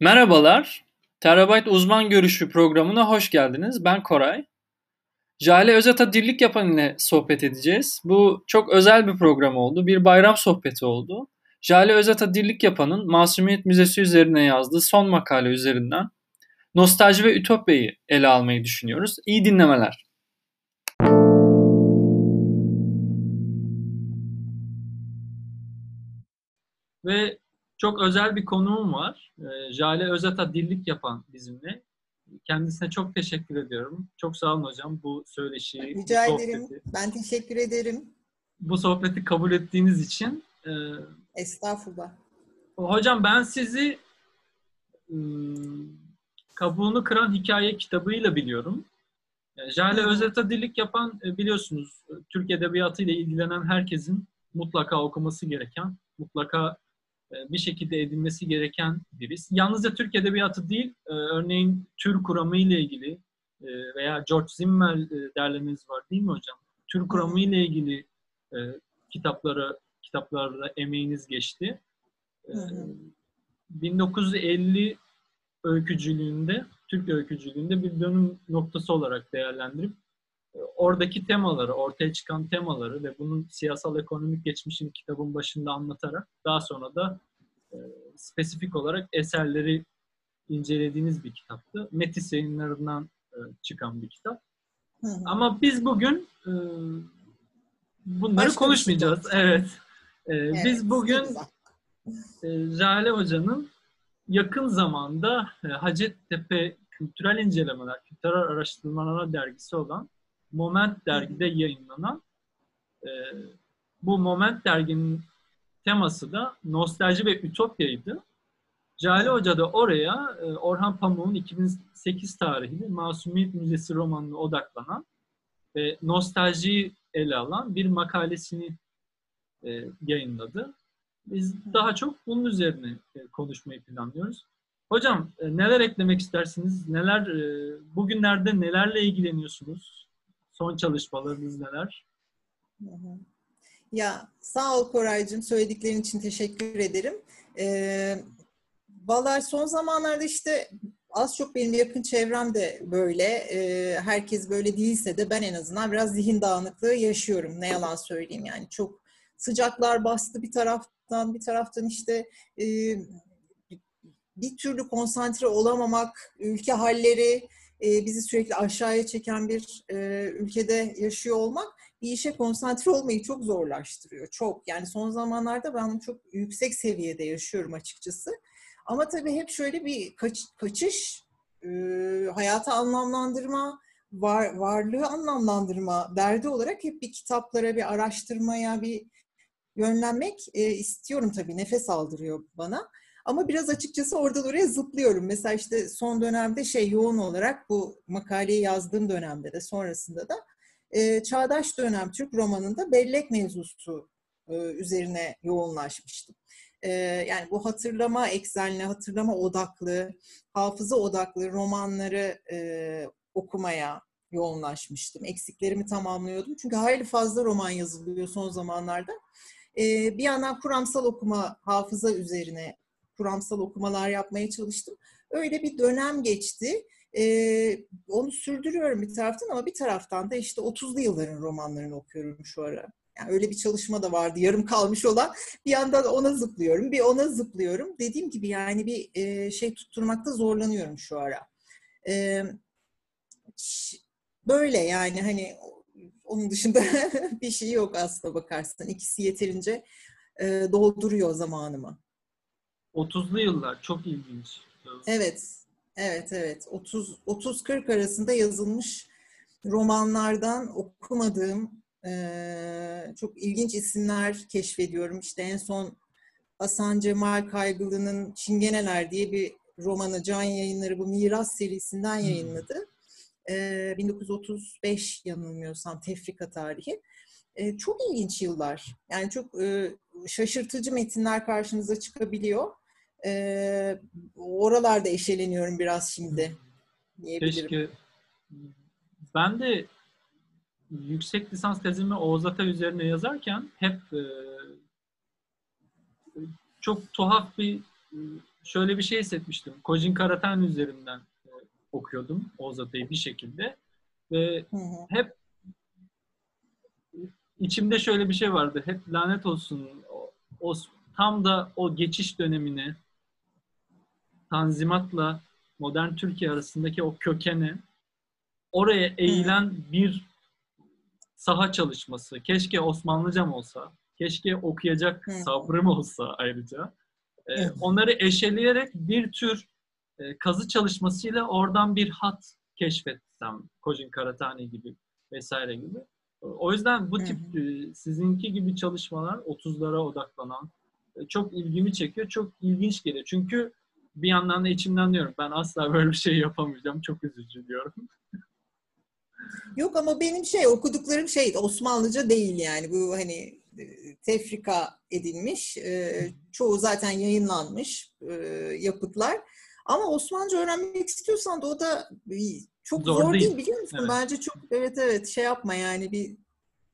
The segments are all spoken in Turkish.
Merhabalar, Terabyte Uzman Görüşü programına hoş geldiniz. Ben Koray. Jale Özata dirlik yapan ile sohbet edeceğiz. Bu çok özel bir program oldu. Bir bayram sohbeti oldu. Jale Özata dirlik yapanın Masumiyet Müzesi üzerine yazdığı son makale üzerinden nostalji ve ütopyayı ele almayı düşünüyoruz. İyi dinlemeler. Ve çok özel bir konuğum var. Ee, Jale Özata dillik yapan bizimle. Kendisine çok teşekkür ediyorum. Çok sağ olun hocam bu söyleşiyi. Rica bu ederim. Ben teşekkür ederim. Bu sohbeti kabul ettiğiniz için. Ee, Estağfurullah. Hocam ben sizi ıı, kabuğunu kıran hikaye kitabıyla biliyorum. Ee, Jale Özata dillik yapan e, biliyorsunuz Türk Edebiyatı ile ilgilenen herkesin mutlaka okuması gereken, mutlaka e, bir şekilde edilmesi gereken birisi. Yalnızca Türk Edebiyatı değil, e, örneğin tür kuramı ile ilgili e, veya George Simmel derlemeniz var değil mi hocam? Tür kuramı ile ilgili kitaplara kitaplarda emeğiniz geçti. 1950 öykücülüğünde, Türk öykücülüğünde bir dönüm noktası olarak değerlendirip oradaki temaları, ortaya çıkan temaları ve bunun siyasal ekonomik geçmişini kitabın başında anlatarak daha sonra da e, spesifik olarak eserleri incelediğiniz bir kitaptı. Metis yayınlarından e, çıkan bir kitap. Hı hı. Ama biz bugün e, bunları Başka konuşmayacağız. Evet. E, evet. Biz bugün e, Jale Hoca'nın yakın zamanda e, Hacettepe Kültürel İncelemeler, Kültürel Araştırmalar dergisi olan Moment dergide yayınlanan e, bu Moment derginin teması da nostalji ve ütopyaydı. Cale Hoca da oraya e, Orhan Pamuk'un 2008 tarihli Masumiyet Müzesi romanına odaklanan ve nostaljiyi ele alan bir makalesini e, yayınladı. Biz daha çok bunun üzerine e, konuşmayı planlıyoruz. Hocam e, neler eklemek istersiniz? Neler e, bugünlerde nelerle ilgileniyorsunuz? Son çalışmalarınız neler? Ya sağ ol Koraycığım. Söylediklerin için teşekkür ederim. Ee, Valla son zamanlarda işte az çok benim yakın çevrem de böyle. Ee, herkes böyle değilse de ben en azından biraz zihin dağınıklığı yaşıyorum. Ne yalan söyleyeyim yani. Çok sıcaklar bastı bir taraftan, bir taraftan işte e, bir türlü konsantre olamamak, ülke halleri, e, bizi sürekli aşağıya çeken bir e, ülkede yaşıyor olmak bir işe konsantre olmayı çok zorlaştırıyor. Çok. Yani son zamanlarda ben çok yüksek seviyede yaşıyorum açıkçası. Ama tabii hep şöyle bir kaç, kaçış, e, hayata anlamlandırma, var, varlığı anlamlandırma derdi olarak hep bir kitaplara, bir araştırmaya, bir yönlenmek e, istiyorum tabii. Nefes aldırıyor bana. Ama biraz açıkçası oradan oraya zıplıyorum. Mesela işte son dönemde şey yoğun olarak bu makaleyi yazdığım dönemde de sonrasında da e, Çağdaş Dönem Türk romanında bellek mevzusu e, üzerine yoğunlaşmıştım. E, yani bu hatırlama eksenli, hatırlama odaklı, hafıza odaklı romanları e, okumaya yoğunlaşmıştım. Eksiklerimi tamamlıyordum. Çünkü hayli fazla roman yazılıyor son zamanlarda. E, bir yandan kuramsal okuma, hafıza üzerine kuramsal okumalar yapmaya çalıştım. Öyle bir dönem geçti. Ee, onu sürdürüyorum bir taraftan ama bir taraftan da işte 30'lu yılların romanlarını okuyorum şu ara. Yani öyle bir çalışma da vardı yarım kalmış olan. Bir yandan ona zıplıyorum, bir ona zıplıyorum. Dediğim gibi yani bir e, şey tutturmakta zorlanıyorum şu ara. E, böyle yani hani onun dışında bir şey yok aslında bakarsan. İkisi yeterince e, dolduruyor zamanımı. 30'lu yıllar çok ilginç. Evet. Evet evet. 30 30 40 arasında yazılmış romanlardan okumadığım e, çok ilginç isimler keşfediyorum. İşte en son Hasan Cemal Kaygılı'nın Çingeneler diye bir romanı Can Yayınları bu Miras serisinden hmm. yayınladı. E, 1935 yanılmıyorsam tefrika tarihi. E, çok ilginç yıllar. Yani çok e, şaşırtıcı metinler karşınıza çıkabiliyor e, oralarda eşeleniyorum biraz şimdi diyebilirim. Keşke ben de yüksek lisans tezimi Oğuz Ata üzerine yazarken hep e, çok tuhaf bir şöyle bir şey hissetmiştim. Kojin Karatan üzerinden e, okuyordum Ozata'yı bir şekilde. Ve Hı hı. hep içimde şöyle bir şey vardı. Hep lanet olsun o, o tam da o geçiş dönemini Tanzimat'la modern Türkiye arasındaki o kökeni oraya eğilen bir saha çalışması. Keşke Osmanlıcam olsa. Keşke okuyacak sabrım olsa ayrıca. Ee, onları eşeleyerek bir tür e, kazı çalışmasıyla oradan bir hat keşfetsem. Kojin Karatani gibi vesaire gibi. O yüzden bu tip e, sizinki gibi çalışmalar 30'lara odaklanan e, çok ilgimi çekiyor. Çok ilginç geliyor. Çünkü bir yandan da içimden diyorum ben asla böyle bir şey yapamayacağım. Çok üzücü diyorum. Yok ama benim şey okuduklarım şey Osmanlıca değil yani bu hani e, tefrika edilmiş e, çoğu zaten yayınlanmış e, yapıtlar ama Osmanlıca öğrenmek istiyorsan da o da çok Zor zor, değil. değil. biliyor musun? Evet. Bence çok evet evet şey yapma yani bir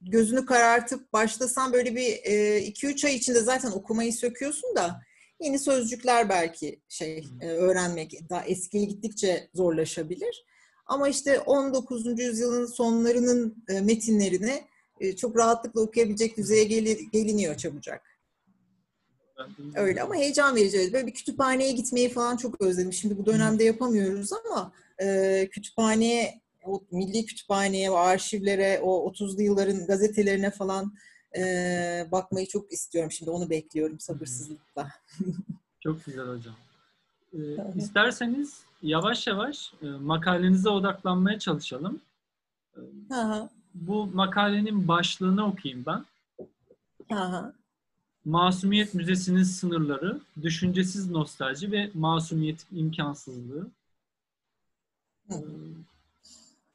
gözünü karartıp başlasan böyle bir 2-3 ay içinde zaten okumayı söküyorsun da yeni sözcükler belki şey e, öğrenmek daha eskiye gittikçe zorlaşabilir. Ama işte 19. yüzyılın sonlarının e, metinlerini e, çok rahatlıkla okuyabilecek düzeye geli- geliniyor çabucak. Öyle ama heyecan verici. Böyle bir kütüphaneye gitmeyi falan çok özledim. Şimdi bu dönemde yapamıyoruz ama e, kütüphaneye, o milli kütüphaneye, o arşivlere, o 30'lu yılların gazetelerine falan e, bakmayı çok istiyorum. Şimdi onu bekliyorum sabırsızlıkla. Çok güzel hocam. Ee, isterseniz yavaş yavaş e, makalenize odaklanmaya çalışalım. Hı, bu makalenin başlığını okuyayım ben. hı. Masumiyet Müzesi'nin sınırları, düşüncesiz nostalji ve masumiyetin imkansızlığı. Hı.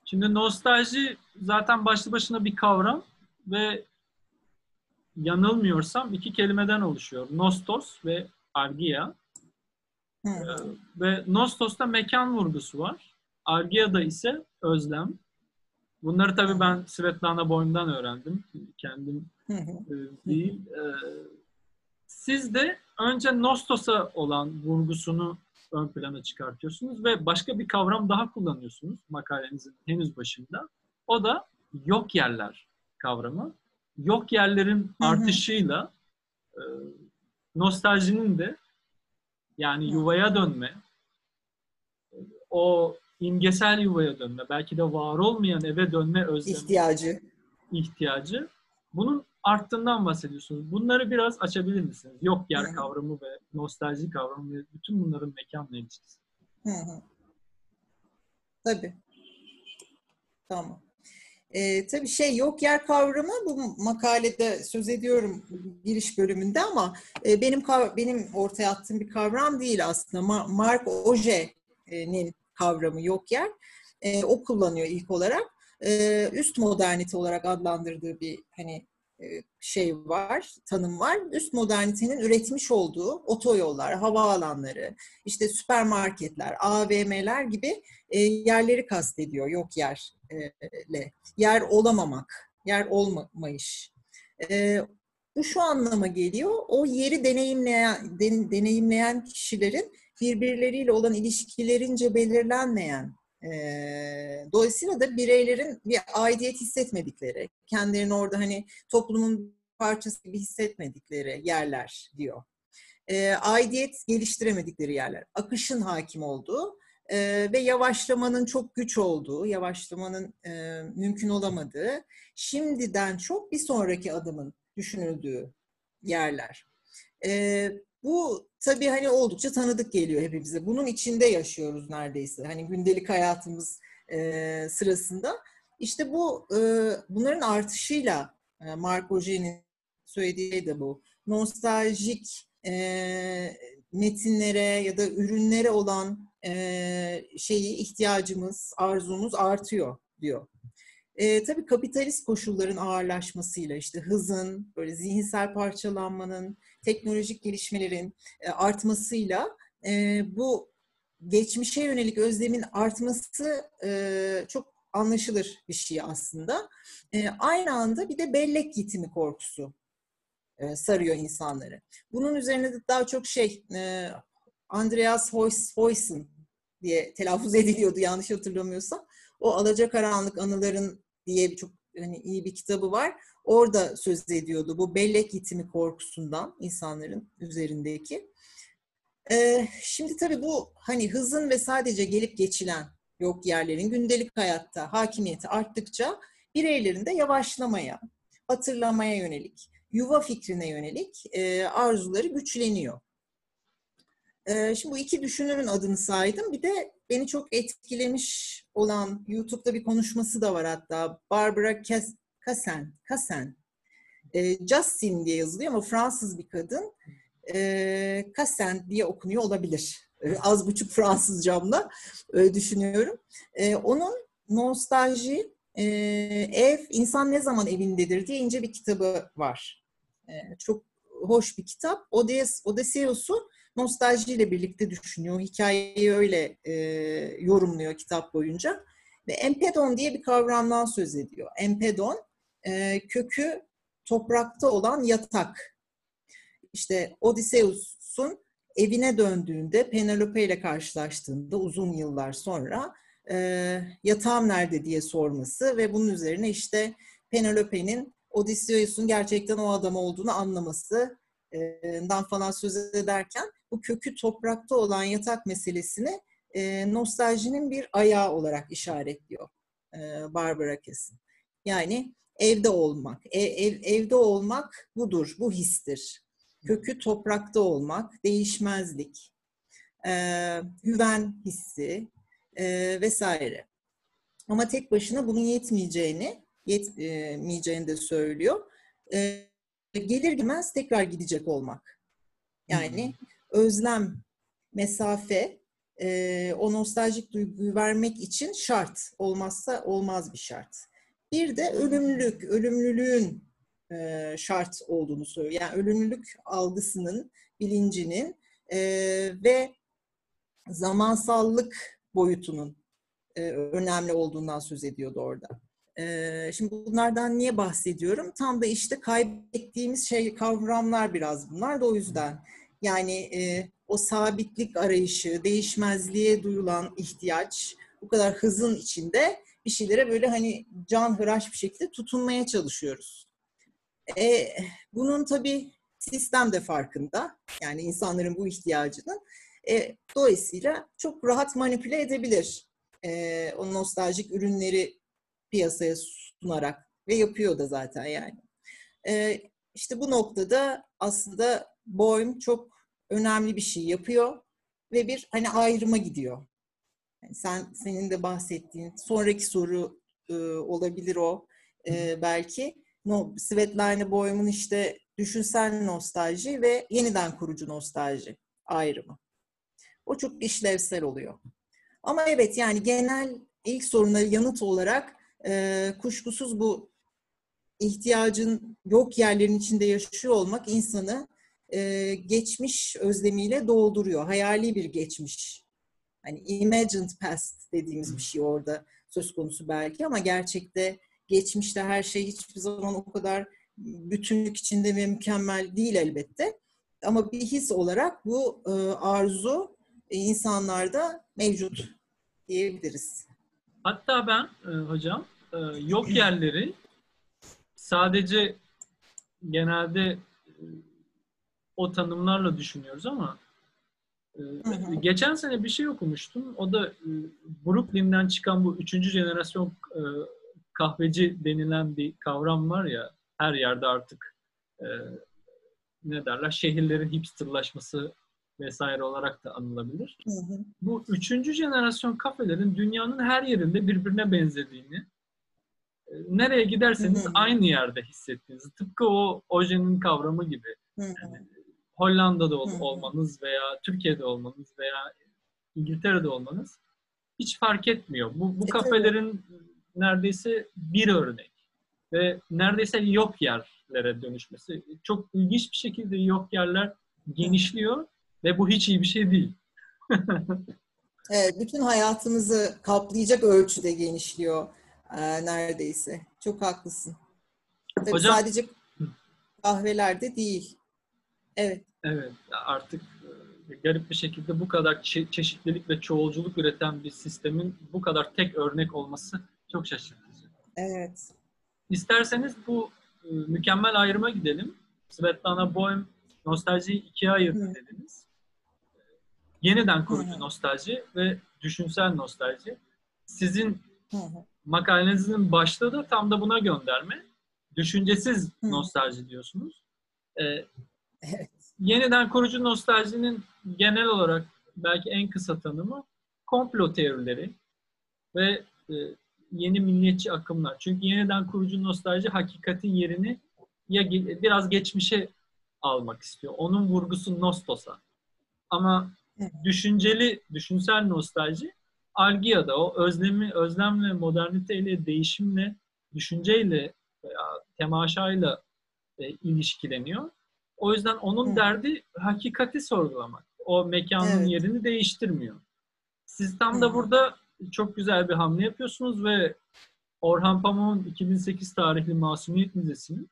Şimdi nostalji zaten başlı başına bir kavram ve yanılmıyorsam iki kelimeden oluşuyor. Nostos ve argia. Hı Ee. Ve Nostos'ta mekan vurgusu var. Argia'da ise özlem. Bunları tabii ben Svetlana Boym'dan öğrendim. Kendim e, değil. Ee, Siz de önce Nostos'a olan vurgusunu ön plana çıkartıyorsunuz ve başka bir kavram daha kullanıyorsunuz makalenizin henüz başında. O da yok yerler kavramı. Yok yerlerin artışıyla e, nostaljinin de yani yuvaya dönme, o imgesel yuvaya dönme, belki de var olmayan eve dönme özlemi İhtiyacı. ihtiyacı. Bunun arttığından bahsediyorsunuz. Bunları biraz açabilir misiniz? Yok yer Hı hı. kavramı ve nostalji kavramı ve bütün bunların mekanla ilişkisi. Hı hı. Tabii. Tamam. Ee, tabii şey yok yer kavramı bu makalede söz ediyorum giriş bölümünde ama e, benim benim ortaya attığım bir kavram değil aslında. Ma- Mark Auger'in kavramı yok yer. E, o kullanıyor ilk olarak. E, üst modernite olarak adlandırdığı bir hani e, şey var, tanım var. Üst modernitenin üretmiş olduğu otoyollar, havaalanları, işte süpermarketler, AVM'ler gibi e, yerleri kastediyor yok yerle. Yer olamamak, yer olmayış. E, bu şu anlama geliyor. O yeri deneyimleyen den- deneyimleyen kişilerin birbirleriyle olan ilişkilerince belirlenmeyen e, dolayısıyla da bireylerin bir aidiyet hissetmedikleri, kendilerini orada hani toplumun parçası gibi hissetmedikleri yerler diyor. E, aidiyet geliştiremedikleri yerler. Akışın hakim olduğu e, ve yavaşlamanın çok güç olduğu, yavaşlamanın e, mümkün olamadığı, şimdiden çok bir sonraki adımın düşünüldüğü yerler. E, bu tabii hani oldukça tanıdık geliyor hepimize. Bunun içinde yaşıyoruz neredeyse. Hani gündelik hayatımız e, sırasında. İşte bu e, bunların artışıyla e, Mark Auger'in söylediği de bu. Nostaljik e, metinlere ya da ürünlere olan e, şeyi ihtiyacımız, arzumuz artıyor diyor. E, tabii kapitalist koşulların ağırlaşmasıyla işte hızın, böyle zihinsel parçalanmanın, teknolojik gelişmelerin e, artmasıyla e, bu geçmişe yönelik özlemin artması e, çok anlaşılır bir şey aslında. E, aynı anda bir de bellek yitimi korkusu e, sarıyor insanları. Bunun üzerine de daha çok şey e, Andreas Huyssen diye telaffuz ediliyordu yanlış hatırlamıyorsam. O Alacakaranlık Anıların diye çok hani iyi bir kitabı var. Orada söz ediyordu bu bellek yitimi korkusundan insanların üzerindeki. Ee, şimdi tabii bu hani hızın ve sadece gelip geçilen yok yerlerin gündelik hayatta hakimiyeti arttıkça bireylerin de yavaşlamaya, hatırlamaya yönelik, yuva fikrine yönelik e, arzuları güçleniyor. E, şimdi bu iki düşünürün adını saydım. Bir de beni çok etkilemiş olan YouTube'da bir konuşması da var hatta. Barbara Cassen, Cassen. E, Justin diye yazılıyor ama Fransız bir kadın. E, Cassen diye okunuyor olabilir. E, az buçuk Fransızcamla öyle düşünüyorum. E, onun nostalji, e, ev, insan ne zaman evindedir diye ince bir kitabı var. E, çok hoş bir kitap. Odes, Odysseus'u nostaljiyle birlikte düşünüyor. Hikayeyi öyle e, yorumluyor kitap boyunca. Ve empedon diye bir kavramdan söz ediyor. Empedon, e, kökü toprakta olan yatak. İşte Odysseus'un evine döndüğünde, Penelope ile karşılaştığında uzun yıllar sonra e, yatağım nerede diye sorması ve bunun üzerine işte Penelope'nin Odysseus'un gerçekten o adam olduğunu anlaması dan falan söz ederken bu kökü toprakta olan yatak meselesini e, nostaljinin bir ayağı olarak işaretliyor e, Barbara Kesin. Yani evde olmak, ev, ev, evde olmak budur, bu histir. Kökü toprakta olmak, değişmezlik, e, güven hissi e, vesaire. Ama tek başına bunun yetmeyeceğini, yetmeyeceğini de söylüyor. E, gelir gelmez tekrar gidecek olmak. Yani hmm. Özlem, mesafe, e, o nostaljik duyguyu vermek için şart. Olmazsa olmaz bir şart. Bir de ölümlülük, ölümlülüğün e, şart olduğunu söylüyor. Yani ölümlülük algısının, bilincinin e, ve zamansallık boyutunun e, önemli olduğundan söz ediyordu orada. E, şimdi bunlardan niye bahsediyorum? Tam da işte kaybettiğimiz şey kavramlar biraz bunlar da o yüzden. Yani e, o sabitlik arayışı, değişmezliğe duyulan ihtiyaç, bu kadar hızın içinde bir şeylere böyle hani can hıraş bir şekilde tutunmaya çalışıyoruz. E, bunun tabii sistem de farkında. Yani insanların bu ihtiyacının. E, dolayısıyla çok rahat manipüle edebilir. E, o nostaljik ürünleri piyasaya sunarak ve yapıyor da zaten yani. E, işte bu noktada aslında Boeing çok önemli bir şey yapıyor ve bir hani ayrıma gidiyor. Yani sen senin de bahsettiğin sonraki soru e, olabilir o e, belki. No, Svetlana Boym'un işte düşünsel nostalji ve yeniden kurucu nostalji ayrımı. O çok işlevsel oluyor. Ama evet yani genel ilk soruna yanıt olarak e, kuşkusuz bu ihtiyacın yok yerlerin içinde yaşıyor olmak insanı e, geçmiş özlemiyle dolduruyor. Hayali bir geçmiş. Hani imagined past dediğimiz bir şey orada söz konusu belki ama gerçekte geçmişte her şey hiçbir zaman o kadar bütünlük içinde ve mükemmel değil elbette. Ama bir his olarak bu e, arzu e, insanlarda mevcut diyebiliriz. Hatta ben e, hocam e, yok yerleri sadece genelde o tanımlarla düşünüyoruz ama e, geçen sene bir şey okumuştum. O da e, Brooklyn'den çıkan bu üçüncü jenerasyon e, kahveci denilen bir kavram var ya her yerde artık e, ne derler şehirlerin hipsterlaşması vesaire olarak da anılabilir. Hı hı. Bu üçüncü jenerasyon kafelerin dünyanın her yerinde birbirine benzediğini, nereye giderseniz hı hı. aynı yerde hissettiğinizi, tıpkı o ojenin kavramı gibi. Hı hı. Yani, Hollanda'da ol, olmanız veya Türkiye'de olmanız veya İngiltere'de olmanız hiç fark etmiyor. Bu, bu e, kafelerin neredeyse bir örnek ve neredeyse yok yerlere dönüşmesi. Çok ilginç bir şekilde yok yerler genişliyor ve bu hiç iyi bir şey değil. evet, bütün hayatımızı kaplayacak ölçüde genişliyor e, neredeyse. Çok haklısın. Tabii Hocam, sadece kahvelerde değil. Evet. Evet. Artık e, garip bir şekilde bu kadar çe- çeşitlilik ve çoğulculuk üreten bir sistemin bu kadar tek örnek olması çok şaşırtıcı. Evet. İsterseniz bu e, mükemmel ayrıma gidelim. Svetlana Boym nostaljiyi ikiye ayırdı Hı. dediniz. Yeniden kurucu Hı. nostalji ve düşünsel nostalji. Sizin Hı hı. makalenizin başlığı da tam da buna gönderme. Düşüncesiz Hı. nostalji diyorsunuz. Ee, Evet. yeniden kurucu nostaljinin genel olarak belki en kısa tanımı komplo teorileri ve e, yeni milliyetçi akımlar. Çünkü yeniden kurucu nostalji hakikatin yerini ya ge- biraz geçmişe almak istiyor. Onun vurgusu nostos'a. Ama düşünceli, düşünsel nostalji Algia'da o özlemi, özlemle, moderniteyle, değişimle, düşünceyle veya temaşayla e, ilişkileniyor. O yüzden onun Hı. derdi hakikati sorgulamak. O mekanın Evet. yerini değiştirmiyor. Siz tam Hı da burada çok güzel bir hamle yapıyorsunuz ve Orhan Pamuk'un 2008 tarihli Masumiyet Müzesi'nin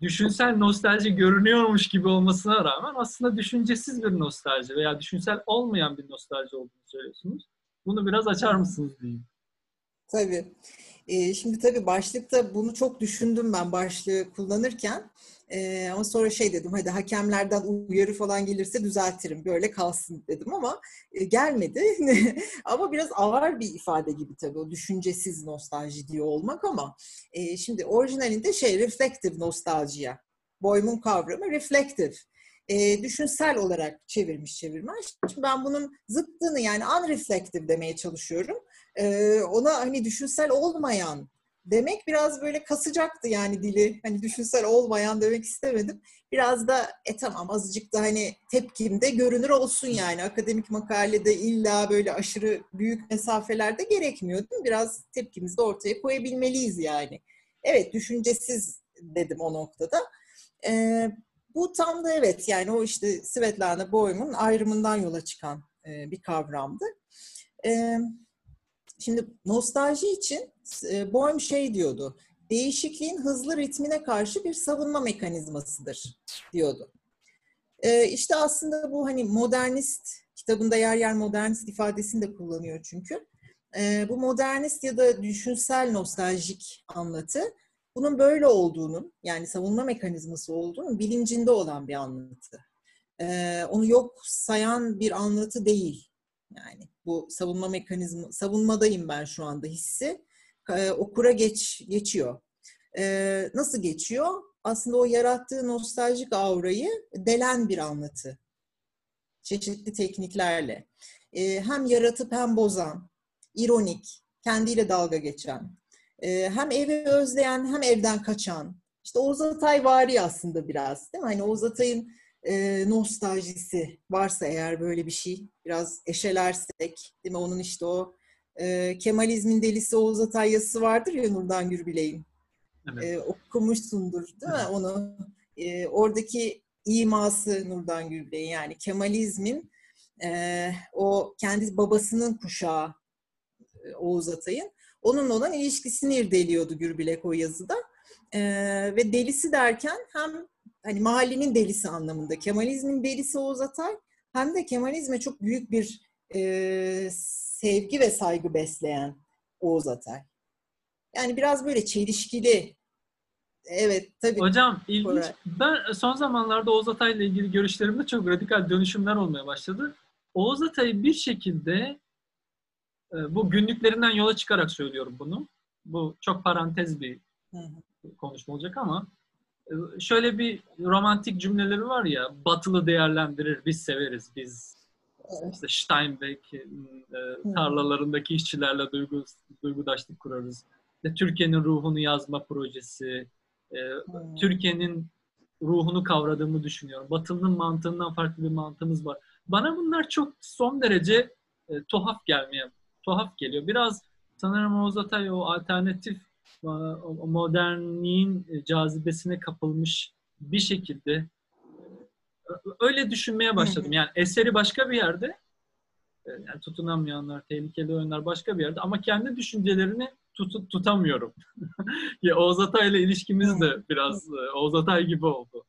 düşünsel nostalji görünüyormuş gibi olmasına rağmen aslında düşüncesiz bir nostalji veya düşünsel olmayan bir nostalji olduğunu söylüyorsunuz. Bunu biraz açar mısınız diyeyim. Tabii. Ee, şimdi tabii başlıkta bunu çok düşündüm ben başlığı kullanırken. Ee, ama sonra şey dedim hadi hakemlerden uyarı falan gelirse düzeltirim. Böyle kalsın dedim ama e, gelmedi. ama biraz ağır bir ifade gibi tabii o düşüncesiz nostalji diyor olmak ama e, şimdi orijinalinde şey reflective nostaljiya. Boym'un kavramı reflective. E, düşünsel olarak çevirmiş çevirmen. Şimdi ben bunun zıttını yani unreflective demeye çalışıyorum. Ee, ona hani düşünsel olmayan demek biraz böyle kasacaktı yani dili. Hani düşünsel olmayan demek istemedim. Biraz da e tamam azıcık da hani tepkimde görünür olsun yani. Akademik makalede illa böyle aşırı büyük mesafelerde gerekmiyor değil mi? Biraz tepkimizi de ortaya koyabilmeliyiz yani. Evet düşüncesiz dedim o noktada. Ee, bu tam da evet yani o işte Svetlana Boym'un ayrımından yola çıkan e, bir kavramdı. Ee, Şimdi nostalji için e, Boym şey diyordu. Değişikliğin hızlı ritmine karşı bir savunma mekanizmasıdır diyordu. E, işte aslında bu hani modernist kitabında yer yer modernist ifadesini de kullanıyor çünkü. E, bu modernist ya da düşünsel nostaljik anlatı bunun böyle olduğunun yani savunma mekanizması olduğunun bilincinde olan bir anlatı. E, onu yok sayan bir anlatı değil. Yani bu savunma mekanizma, savunmadayım ben şu anda hissi e, okura geç geçiyor. E, nasıl geçiyor? Aslında o yarattığı nostaljik aurayı delen bir anlatı. Çeşitli tekniklerle. E, hem yaratıp hem bozan, ironik, kendiyle dalga geçen, e, hem evi özleyen hem evden kaçan. İşte Oğuz Atay vari aslında biraz değil mi? Hani Oğuz Atay'ın e, nostaljisi varsa eğer böyle bir şey biraz eşelersek değil mi? Onun işte o e, Kemalizmin delisi Oğuz Atay yazısı vardır ya Nurdan Gürbilek'in Evet. e, okumuşsundur değil mi? Onu e, oradaki iması Nurdan Gürbilek'in yani Kemalizmin e, o kendi babasının kuşağı e, Oğuz Atay'ın onunla olan ilişkisini irdeliyordu Gürbilek o yazıda. E, ve delisi derken hem hani mahallenin delisi anlamında. Kemalizmin delisi Oğuz Atay hem de Kemalizme çok büyük bir e, sevgi ve saygı besleyen Oğuz Atay. Yani biraz böyle çelişkili. Evet tabii. Hocam ilginç. Koray. Ben son zamanlarda Oğuz Atay'la ilgili görüşlerimde çok radikal dönüşümler olmaya başladı. Oğuz Atay'ı bir şekilde e, bu günlüklerinden yola çıkarak söylüyorum bunu. Bu çok parantez bir konuşma olacak ama şöyle bir romantik cümleleri var ya batılı değerlendirir biz severiz biz Evet. işte Steinbeck'in e, tarlalarındaki işçilerle duygu, duygudaşlık kurarız. İşte Türkiye'nin ruhunu yazma projesi, e, Hmm. Türkiye'nin ruhunu kavradığımı düşünüyorum. Batılı'nın mantığından farklı bir mantığımız var. Bana bunlar çok son derece e, tuhaf gelmeye, tuhaf geliyor. Biraz sanırım Oğuz Atay o alternatif modernliğin e, cazibesine kapılmış bir şekilde e, öyle düşünmeye başladım. Yani eseri başka bir yerde e, yani tutunamayanlar, tehlikeli oyunlar başka bir yerde ama kendi düşüncelerini tut, tutamıyorum. ya Oğuz Atay'la ilişkimiz de biraz Oğuz Atay gibi oldu.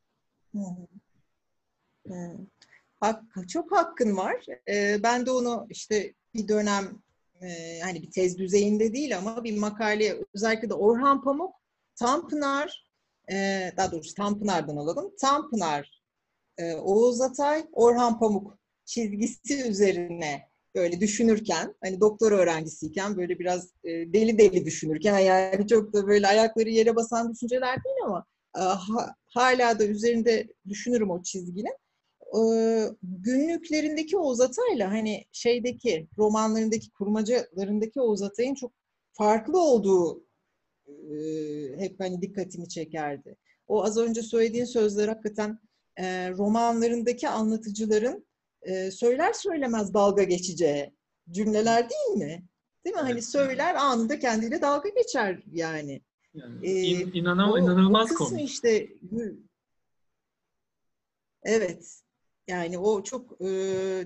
Hak, çok hakkın var. E, ben de onu işte bir dönem e, hani bir tez düzeyinde değil ama bir makale özellikle de Orhan Pamuk, Tanpınar, e, daha doğrusu Tanpınar'dan alalım. Tanpınar, e, Oğuz Atay, Orhan Pamuk çizgisi üzerine böyle düşünürken hani doktor öğrencisiyken böyle biraz e, deli deli düşünürken yani çok da böyle ayakları yere basan düşünceler değil ama ha, hala da üzerinde düşünürüm o çizginin. E, günlüklerindeki Oğuz Atay'la hani şeydeki romanlarındaki kurmacalarındaki Oğuz Atay'ın çok farklı olduğu e, hep hani dikkatimi çekerdi. O az önce söylediğin sözler hakikaten e, romanlarındaki anlatıcıların e, söyler söylemez dalga geçeceği cümleler değil mi? Değil mi? Hani evet. Hani söyler anında kendiyle dalga geçer yani. yani ee, in, inanam, o, inanılmaz o komik. işte evet. Yani o çok e,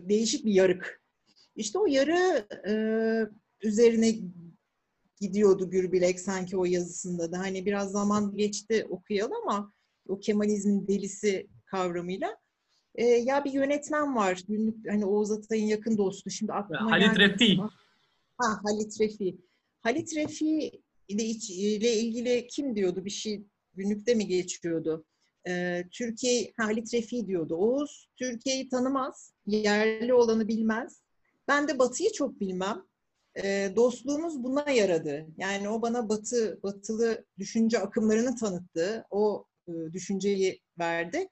değişik bir yarık. İşte o yarı e, üzerine gidiyordu Gürbilek sanki o yazısında da. Hani biraz zaman geçti okuyalım ama o Kemalizmin delisi kavramıyla. E, ya bir yönetmen var. Günlük hani Oğuz Atay'ın yakın dostu. Şimdi aklıma Halit Refi. Ha Halit Refi. Halit Refi ile, ile ilgili kim diyordu bir şey günlükte mi geçiyordu? Ee, Türkiye Halit Refi diyordu. Oğuz Türkiye'yi tanımaz, yerli olanı bilmez. Ben de Batı'yı çok bilmem. Ee, dostluğumuz buna yaradı. Yani o bana Batı, Batılı düşünce akımlarını tanıttı. O e, düşünceyi verdi.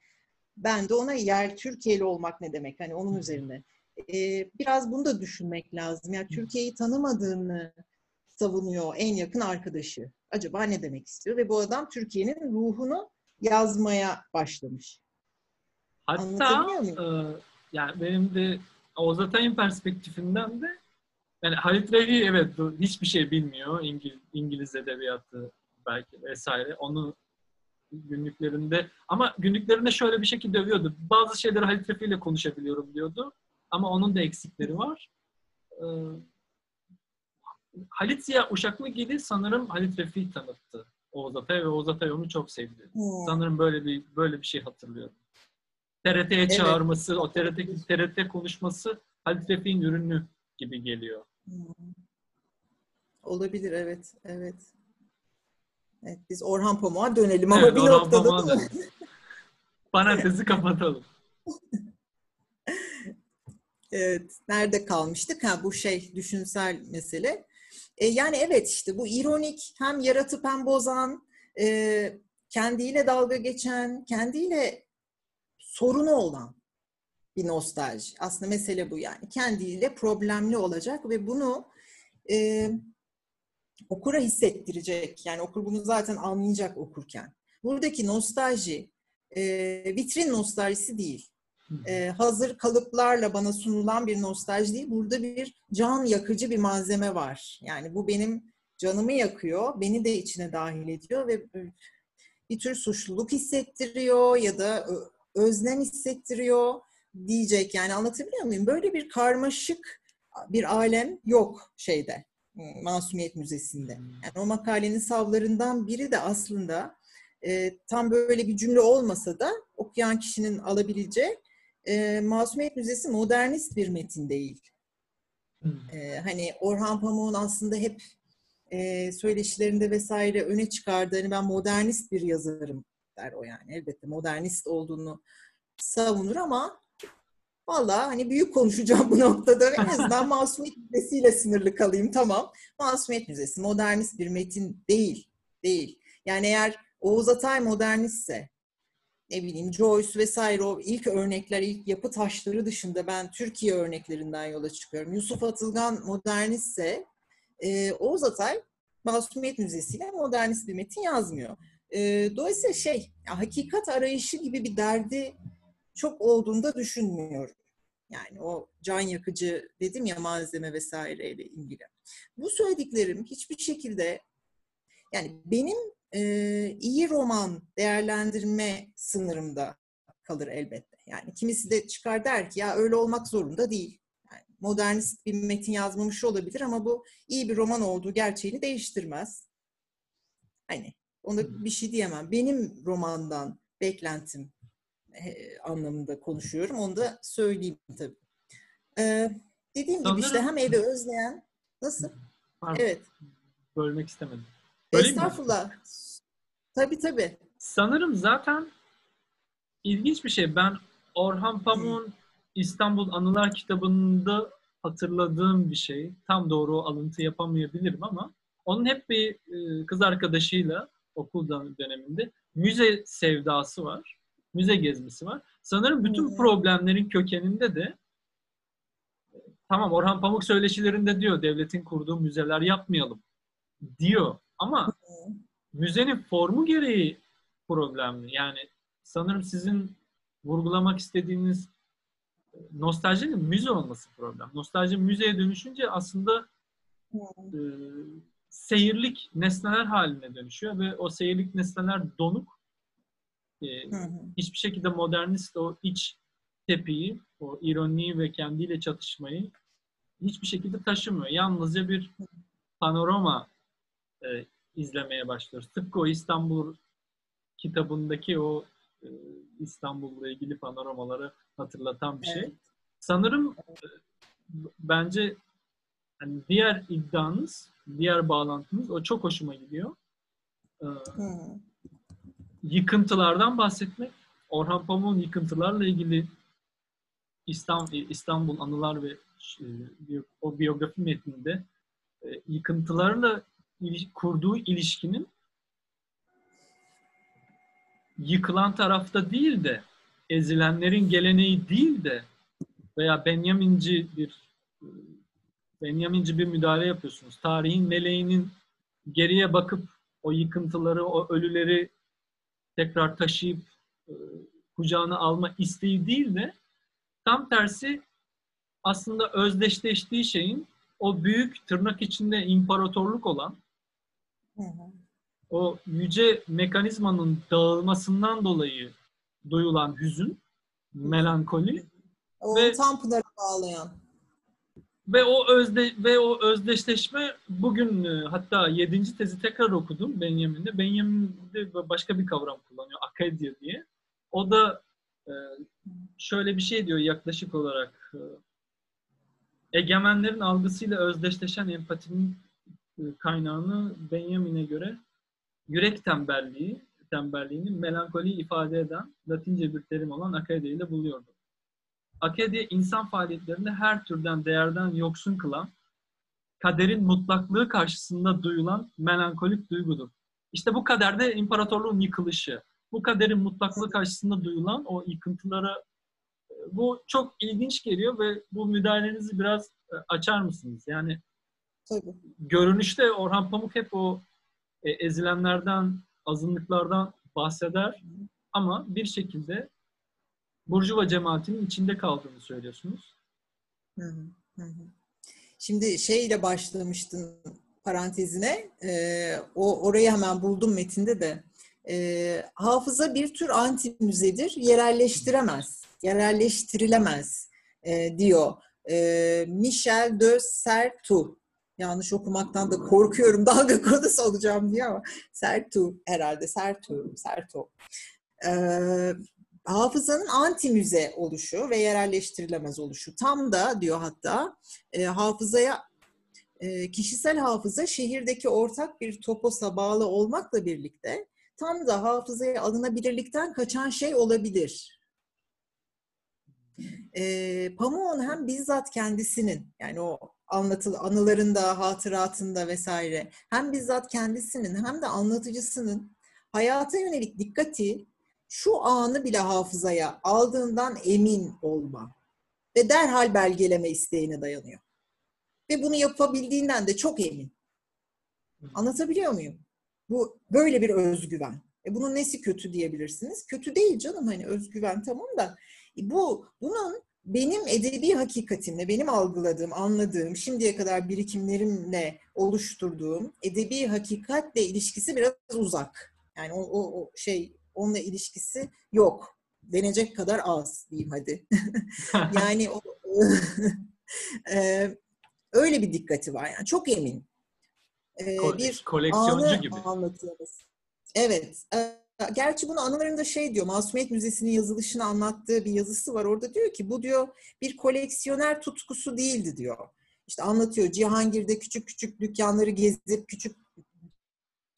Ben de ona yer Türkiye'li olmak ne demek? Hani onun üzerine. Ee, biraz bunu da düşünmek lazım. Yani Türkiye'yi tanımadığını savunuyor en yakın arkadaşı. Acaba ne demek istiyor? Ve bu adam Türkiye'nin ruhunu yazmaya başlamış. Hatta e, yani benim de Oğuz Atay'ın perspektifinden de yani Halit Revi evet hiçbir şey bilmiyor İngiliz, İngiliz edebiyatı belki vesaire. Onu günlüklerinde ama günlüklerinde şöyle bir şekilde övüyordu. Bazı şeyleri Halit Refi ile konuşabiliyorum diyordu. Ama onun da eksikleri var. Ee, Halit Ziya Uşaklı Gidi sanırım Halit Refi tanıttı Oğuz Atay ve Oğuz Atay onu çok sevdi. Hmm. Sanırım böyle bir böyle bir şey hatırlıyorum. TRT'ye evet. çağırması, o TRT TRT konuşması Halit Refi'nin ürünü gibi geliyor. Hmm. Olabilir evet, evet. Evet, biz Orhan Pamuk'a dönelim ama evet, bir Orhan noktada da... Parantezi kapatalım. evet, nerede kalmıştık? Ha bu şey düşünsel mesele. E, yani evet işte bu ironik hem yaratıp hem bozan, e, kendiyle dalga geçen, kendiyle sorunu olan bir nostalji. Aslında mesele bu yani. Kendiyle problemli olacak ve bunu e, okura hissettirecek. Yani okur bunu zaten anlayacak okurken. Buradaki nostalji e, vitrin nostaljisi değil. E, hazır kalıplarla bana sunulan bir nostalji değil. Burada bir can yakıcı bir malzeme var. Yani bu benim canımı yakıyor, beni de içine dahil ediyor ve bir tür suçluluk hissettiriyor ya da özlem hissettiriyor diyecek. Yani anlatabiliyor muyum? Böyle bir karmaşık bir alem yok şeyde e, Masumiyet Müzesi'nde. Hmm. Yani o makalenin savlarından biri de aslında e, tam böyle bir cümle olmasa da okuyan kişinin alabileceği e, Masumiyet Müzesi modernist bir metin değil. Hmm. E, hani Orhan Pamuk'un aslında hep e, söyleşilerinde vesaire öne çıkardığı hani ben modernist bir yazarım der o yani. Elbette modernist olduğunu savunur ama Valla hani büyük konuşacağım bu noktada. En azından Masumiyet Müzesi'yle sınırlı kalayım tamam. Masumiyet Müzesi modernist bir metin değil. Değil. Yani eğer Oğuz Atay modernistse ne bileyim Joyce vesaire o ilk örnekler, ilk yapı taşları dışında ben Türkiye örneklerinden yola çıkıyorum. Yusuf Atılgan modernistse e, Oğuz Atay Masumiyet Müzesi ile modernist bir metin yazmıyor. E, dolayısıyla şey, ya, hakikat arayışı gibi bir derdi çok olduğunda düşünmüyorum. Yani o can yakıcı dedim ya malzeme vesaireyle ilgili. Bu söylediklerim hiçbir şekilde yani benim e, iyi roman değerlendirme sınırımda kalır elbette. Yani kimisi de çıkar der ki ya öyle olmak zorunda değil. Yani modernist bir metin yazmamış olabilir ama bu iyi bir roman olduğu gerçeğini değiştirmez. Hani ona bir şey diyemem. Benim romandan beklentim e, anlamında konuşuyorum. Onu da söyleyeyim tabii. Ee, dediğim Sanırım- gibi işte hem evi özleyen nasıl? Pardon, Evet. Bölmek istemedim. Mi? Estağfurullah. Tabii tabii. Sanırım zaten ilginç bir şey. Ben Orhan Pamuk'un İstanbul Anılar kitabında hatırladığım bir şey. Tam doğru alıntı yapamayabilirim ama onun hep bir e, kız arkadaşıyla okul dön- döneminde müze sevdası var. Müze gezmesi var. Sanırım bütün problemlerin kökeninde de tamam Orhan Pamuk söyleşilerinde diyor devletin kurduğu müzeler yapmayalım diyor ama müzenin formu gereği problemli. Yani sanırım sizin vurgulamak istediğiniz e, nostaljinin müze olması problem. Nostalji müzeye dönüşünce aslında e, seyirlik nesneler haline dönüşüyor ve o seyirlik nesneler donuk. E, Hı hı. hiçbir şekilde modernist o iç tepiyi, o ironiyi ve kendiyle çatışmayı hiçbir şekilde taşımıyor. Yalnızca bir panorama e, izlemeye başlıyoruz. Tıpkı o İstanbul kitabındaki o e, İstanbul'la ilgili panoramaları hatırlatan bir şey. Evet. Sanırım e, bence hani diğer iddianız, diğer bağlantınız o çok hoşuma gidiyor. E, hı. yıkıntılardan bahsetmek, Orhan Pamuk'un yıkıntılarla ilgili İstanbul, İstanbul Anılar ve e, o biyografi metninde e, yıkıntılarla kurduğu ilişkinin yıkılan tarafta değil de ezilenlerin geleneği değil de veya Benjaminci bir Benjaminci bir müdahale yapıyorsunuz. Tarihin meleğinin geriye bakıp o yıkıntıları, o ölüleri tekrar taşıyıp e, kucağına alma isteği değil de tam tersi aslında özdeşleştiği şeyin o büyük tırnak içinde imparatorluk olan. O yüce mekanizmanın dağılmasından dolayı duyulan hüzün, melankoli O Ve- tam bağlayan. ve o özde ve o özdeşleşme bugün e, hatta 7. tezi tekrar okudum Benjamin'de. Benjamin'de başka bir kavram kullanıyor, akadia diye. O da e, şöyle bir şey diyor yaklaşık olarak. e, Egemenlerin algısıyla özdeşleşen empatinin kaynağını Benjamin'e göre yürek tembelliği, tembelliğinin melankoliyi ifade eden Latince bir terim olan akadia ile buluyordu. Akadia insan faaliyetlerinde her türden değerden yoksun kılan, kaderin mutlaklığı karşısında duyulan melankolik duygudur. İşte bu kaderde imparatorluğun yıkılışı, bu kaderin mutlaklığı karşısında duyulan o yıkıntılara e, bu çok ilginç geliyor ve bu müdahalenizi biraz e, açar mısınız? Yani Tabii. görünüşte Orhan Pamuk hep o e, ezilenlerden, azınlıklardan bahseder ama bir şekilde Burjuva cemaatinin içinde kaldığını söylüyorsunuz. Hı hı. Şimdi şeyle başlamıştın parantezine. Ee, o orayı hemen buldum metinde de. Ee, hafıza bir tür anti müzedir. Yerelleştiremez. Yerelleştirilemez e, diyor. Ee, Michel de Certeau. Yanlış okumaktan da korkuyorum. Dalga konusu olacağım diye ama Certeau herhalde. Certeau. Certeau. Ee, hafızanın anti müze oluşu ve yerelleştirilemez oluşu. Tam da diyor hatta e, hafızaya e, kişisel hafıza şehirdeki ortak bir toposa bağlı olmakla birlikte tam da hafızaya alınabilirlikten kaçan şey olabilir. E, Pamuk'un hem bizzat kendisinin yani o anlatılı anılarında, hatıratında vesaire hem bizzat kendisinin hem de anlatıcısının hayata yönelik dikkati şu anı bile hafızaya aldığından emin olma ve derhal belgeleme isteğine dayanıyor. Ve bunu yapabildiğinden de çok emin. Anlatabiliyor muyum? Bu böyle bir özgüven. E bunun nesi kötü diyebilirsiniz? Kötü değil canım hani özgüven tamam da e bu bunun benim edebi hakikatimle, benim algıladığım, anladığım, şimdiye kadar birikimlerimle oluşturduğum edebi hakikatle ilişkisi biraz uzak. Yani o, o, o şey onunla ilişkisi yok. Denecek kadar az diyeyim hadi. yani o, e, öyle bir dikkati var yani çok emin. E, Ko- bir koleksiyoncu gibi. anlatıyoruz. Evet. Gerçi bunu anılarında şey diyor, Masumiyet Müzesi'nin yazılışını anlattığı bir yazısı var. Orada diyor ki bu diyor bir koleksiyoner tutkusu değildi diyor. İşte anlatıyor Cihangir'de küçük küçük dükkanları gezip küçük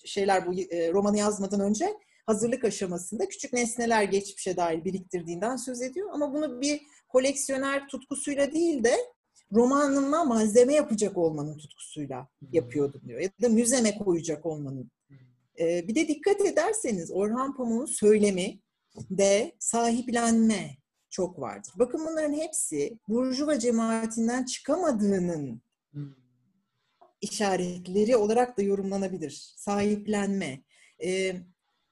şeyler bu e, romanı yazmadan önce hazırlık aşamasında küçük nesneler geçmişe dair biriktirdiğinden söz ediyor. Ama bunu bir koleksiyoner tutkusuyla değil de romanıma malzeme yapacak olmanın tutkusuyla yapıyordum diyor. Ya da müzeme koyacak olmanın. Ee, bir de dikkat ederseniz Orhan Pamuk'un söylemi de sahiplenme çok vardır. Bakın bunların hepsi Burjuva cemaatinden çıkamadığının işaretleri olarak da yorumlanabilir. Sahiplenme. Ee,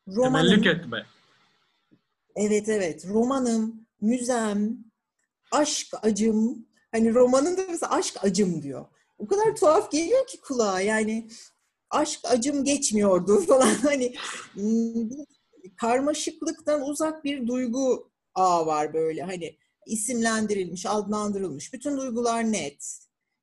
romanım, etme. Evet evet. Romanım, müzem, aşk acım. Hani romanın da mesela aşk acım diyor. O kadar tuhaf geliyor ki kulağa. Yani aşk acım geçmiyordu falan. Hani karmaşıklıktan uzak bir duygu ağı var böyle. Hani isimlendirilmiş, adlandırılmış. Bütün duygular net.